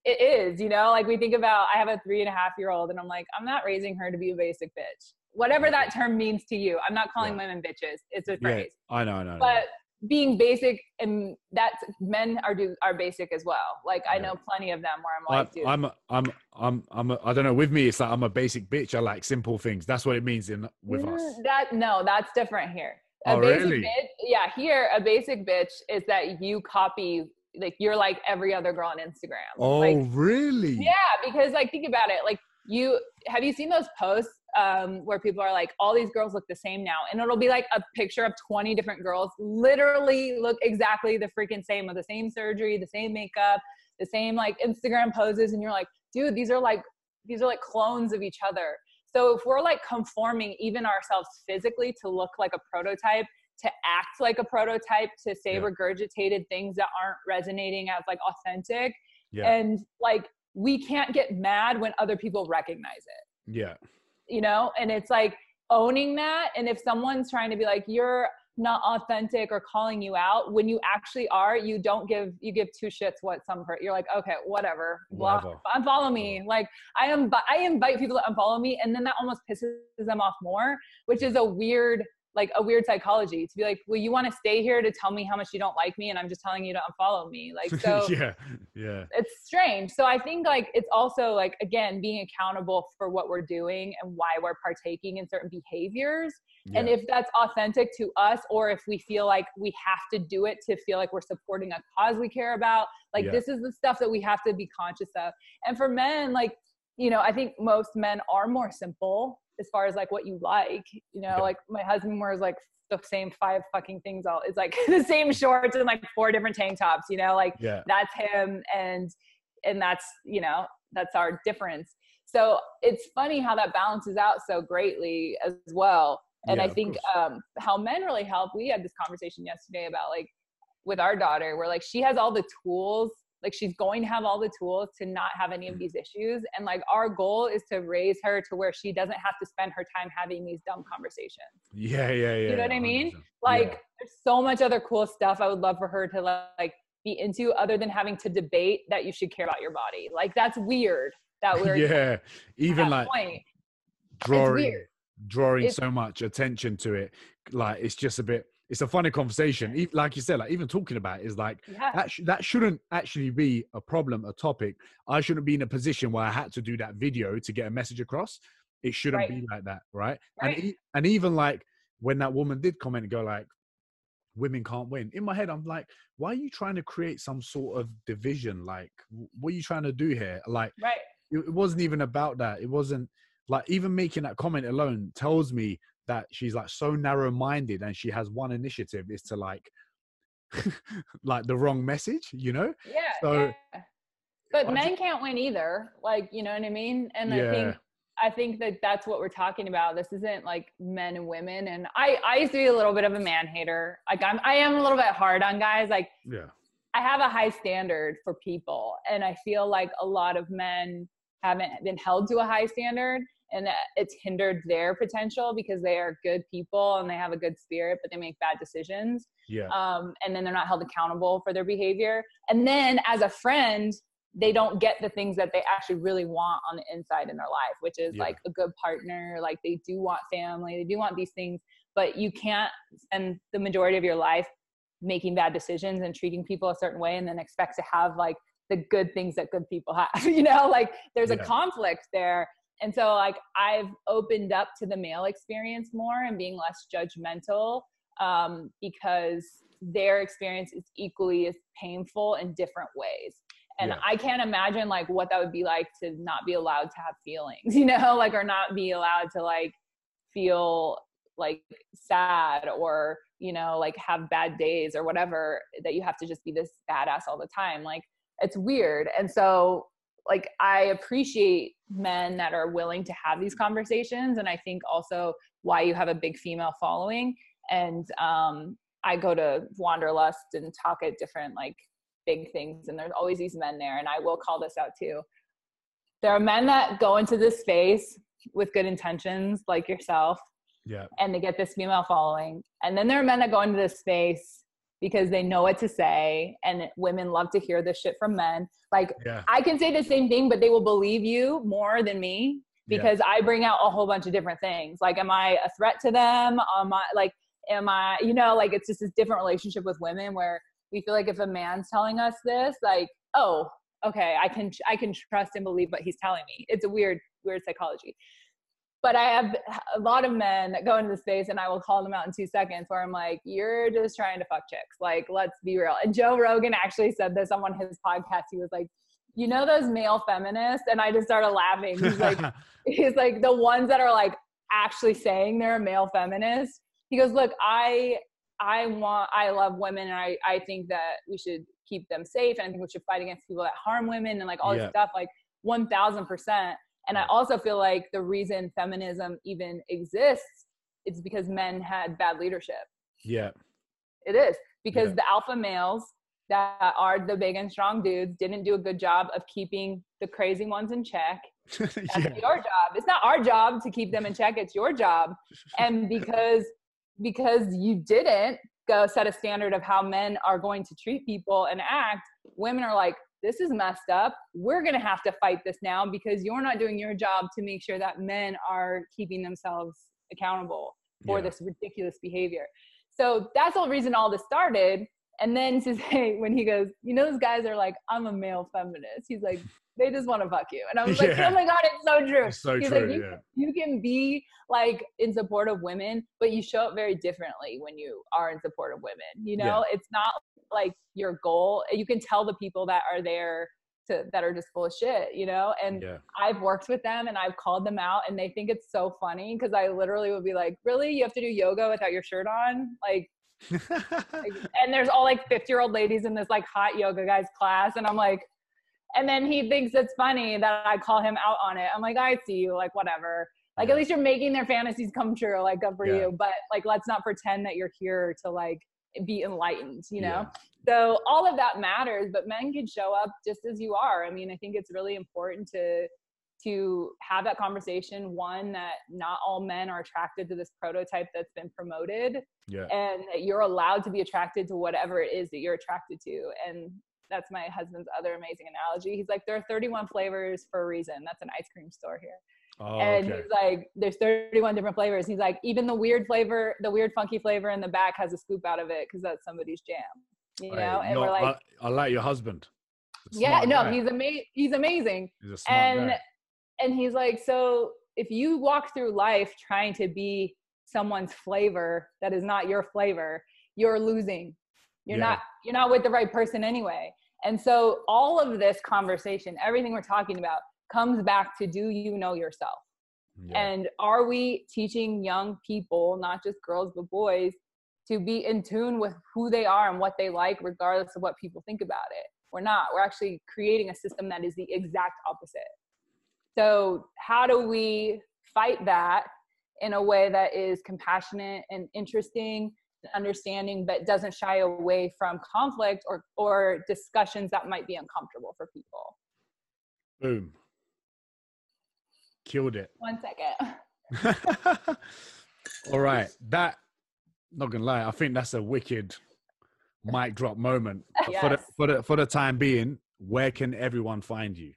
it is. You know, like we think about I have a three and a half year old and I'm like I'm not raising her to be a basic bitch. Whatever that term means to you, I'm not calling women bitches. It's a yeah, phrase I know, I know. I know. but being basic and that's men are do are basic as well. Like I Yeah. know plenty of them where I'm like, dude, I'm, I'm, I'm, I'm, a, I don't know. With me, it's like I'm a basic bitch. I like simple things. That's what it means in with us. Mm, That no, that's different here. A Oh, basic really? bitch, yeah, here a basic bitch is that you copy like you're like every other girl on Instagram. Oh, Like really? yeah, because like think about it. Like you have you seen those posts um where people are like all these girls look the same now and it'll be like a picture of 20 different girls literally look exactly the freaking same with the same surgery, the same makeup, the same like Instagram poses and you're like, dude, these are like these are like clones of each other. So if we're like conforming even ourselves physically to look like a prototype, to act like a prototype, to say Yeah. regurgitated things that aren't resonating as like authentic, Yeah. and like we can't get mad when other people recognize it, yeah. you know? And it's like owning that. And if someone's trying to be like, you're not authentic or calling you out, when you actually are, you don't give, you give two shits what some, per- you're like, okay, whatever, block, unfollow me. Like I am, I invite people to unfollow me and then that almost pisses them off more, which is a weird, like a weird psychology to be like, well, you want to stay here to tell me how much you don't like me. And I'm just telling you to unfollow me. Like, so yeah. Yeah. it's strange. So I think like it's also like again being accountable for what we're doing and why we're partaking in certain behaviors. And if that's authentic to us or if we feel like we have to do it to feel like we're supporting a cause we care about, like Yeah. this is the stuff that we have to be conscious of. And for men like you know, I think most men are more simple as far as like what you like. You know, Yeah. like my husband wears like the same five fucking things all it's like the same shorts and like four different tank tops, you know, like yeah. that's him and and that's you know that's our difference so it's funny how that balances out so greatly as well and Yeah, i think um how men really help we had this conversation yesterday about like with our daughter where like she has all the tools like she's going to have all the tools to not have any of mm-hmm. these issues and like our goal is to raise her to where she doesn't have to spend her time having these dumb conversations Yeah. Yeah. Yeah. You know what I mean? 100%. like Yeah. there's so much other cool stuff i would love for her to like be into other than having to debate that you should care about your body like that's weird that we're yeah. Even like point. drawing, drawing It's- so much attention to it. Like it's just a bit. It's a funny conversation. Like you said, like even talking about it is like yeah that. Sh- that shouldn't actually be a problem, a topic. I shouldn't be in a position where I had to do that video to get a message across. It shouldn't Right. be like that, right? Right. And e- and even like when that woman did comment and go like, "Women can't win." In my head, I'm like, "Why are you trying to create some sort of division? Like, what are you trying to do here? Like, right it, it wasn't even about that. It wasn't like even making that comment alone tells me that she's like so narrow-minded and she has one initiative is to like like the wrong message, you know? yeah, So- yeah. but I men can't win either like you know what i mean and i think i think that that's what we're talking about this isn't like men and women and i i used to be a little bit of a man hater like i'm i am a little bit hard on guys like Yeah. I have a high standard for people, and I feel like a lot of men haven't been held to a high standard, and it's hindered their potential because they are good people and they have a good spirit, but they make bad decisions, Yeah. um, and then they're not held accountable for their behavior. And then, as a friend, they don't get the things that they actually really want on the inside in their life, which is Yeah. like a good partner. Like they do want family, they do want these things, but you can't spend the majority of your life making bad decisions and treating people a certain way and then expect to have like the good things that good people have you know like there's a conflict there and so like i've opened up to the male experience more and being less judgmental um, because their experience is equally as painful in different ways. And Yeah. i can't imagine like what that would be like to not be allowed to have feelings you know like or not be allowed to like feel like sad or you know like have bad days or whatever that you have to just be this badass all the time. Like it's weird. And so like i appreciate men that are willing to have these conversations and i think also why you have a big female following and um i go to wanderlust and talk at different like big things and there's always these men there and i will call this out too there are men that go into this space with good intentions like yourself Yeah. and they get this female following. And then there are men that go into this space because they know what to say, and women love to hear this shit from men. Like Yeah. I can say the same thing, but they will believe you more than me Yeah. because I bring out a whole bunch of different things. Like, am I a threat to them? Am I like am i you know like it's just this different relationship with women where we feel like if a man's telling us this like oh okay i can i can trust and believe what he's telling me it's a weird weird psychology but I have a lot of men that go into the space and I will call them out in two seconds where I'm like, you're just trying to fuck chicks. Like, let's be real. And Joe Rogan actually said this on one of his podcasts. He was like, you know those male feminists? And I just started laughing. He's like, he's like the ones that are like actually saying they're a male feminist. He goes, look, I I want I love women and I, I think that we should keep them safe and I think we should fight against people that harm women and like all yeah. this stuff, like one thousand percent. And I also feel like the reason feminism even exists is because men had bad leadership. Yeah. It is because yeah. the alpha males that are the big and strong dudes didn't do a good job of keeping the crazy ones in check. That's yeah. your job. It's not our job to keep them in check. It's your job. And because because you didn't go set a standard of how men are going to treat people and act, women are like, this is messed up. We're going to have to fight this now because you're not doing your job to make sure that men are keeping themselves accountable for yeah. this ridiculous behavior. So that's the reason all this started. And then to say, when he goes, you know, those guys are like, I'm a male feminist. He's like, they just want to fuck you. And I was like, oh my God, it's so true. It's so He's true. Like, you, yeah. you can be like in support of women, but you show up very differently when you are in support of women. You know, yeah. it's not like your goal. You can tell the people that are there to, that are just full of shit, you know? And yeah. I've worked with them and I've called them out and they think it's so funny because I literally would be like, really? You have to do yoga without your shirt on? Like, and there's all like 50 year old ladies in this like hot yoga guys class. And I'm like, and then he thinks it's funny that I call him out on it. I'm like, I see you, like, whatever. Like, yeah. at least you're making their fantasies come true. Like, good for yeah. you. But, like, let's not pretend that you're here to, like, be enlightened, you know? Yeah. So, all of that matters, but men can show up just as you are. I mean, I think it's really important to to have that conversation one that not all men are attracted to this prototype that's been promoted yeah. and that you're allowed to be attracted to whatever it is that you're attracted to and that's my husband's other amazing analogy. He's like, there are 31 flavors for a reason. That's an ice cream store here. Oh, and okay. he's like, there's 31 different flavors. He's like, even the weird flavor, the weird funky flavor in the back has a scoop out of it because that's somebody's jam. You know, hey, and no, we're like, I, I like your husband. Yeah, no, guy. he's amazing. He's amazing. He's a smart and guy. and he's like, so if you walk through life trying to be someone's flavor that is not your flavor, you're losing. You're yeah. not you're not with the right person anyway. And so all of this conversation, everything we're talking about, comes back to do you know yourself? Yeah. And are we teaching young people, not just girls, but boys, to be in tune with who they are and what they like, regardless of what people think about it? We're not. We're actually creating a system that is the exact opposite. So, how do we fight that in a way that is compassionate and interesting and understanding but doesn't shy away from conflict or or discussions that might be uncomfortable for people boom killed it one second all right that not gonna lie i think that's a wicked mic drop moment yes. for the for the for the time being where can everyone find you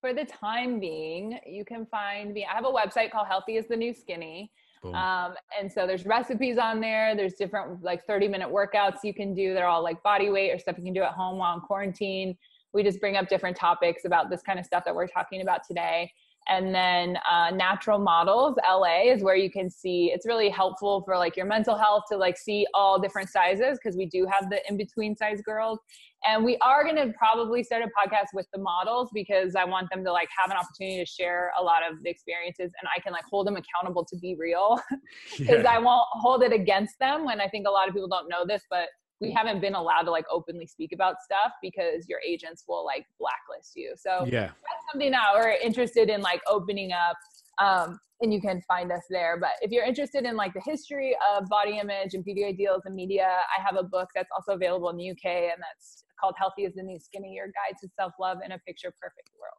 for the time being you can find me i have a website called healthy is the new skinny um, and so there's recipes on there. There's different like 30 minute workouts you can do. They're all like body weight or stuff you can do at home while in quarantine. We just bring up different topics about this kind of stuff that we're talking about today. And then uh, Natural Models LA is where you can see. It's really helpful for like your mental health to like see all different sizes because we do have the in between size girls. And we are going to probably start a podcast with the models because I want them to like have an opportunity to share a lot of the experiences and I can like hold them accountable to be real because yeah. I won't hold it against them when I think a lot of people don't know this, but we haven't been allowed to like openly speak about stuff because your agents will like blacklist you. So yeah, that's something that we're interested in like opening up. Um, and you can find us there. But if you're interested in like the history of body image and beauty ideals and media, I have a book that's also available in the UK and that's called Healthy is the New Skinny, Your Guide to Self-Love in a Picture Perfect World.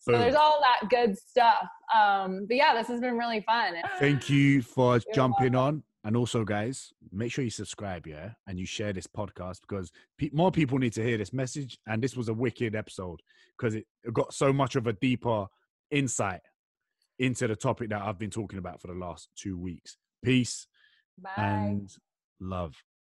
So Boom. there's all that good stuff. Um, but yeah, this has been really fun. Thank you for You're jumping welcome. on. And also, guys, make sure you subscribe, yeah, and you share this podcast because pe- more people need to hear this message. And this was a wicked episode because it got so much of a deeper insight into the topic that I've been talking about for the last two weeks. Peace. Bye. and love.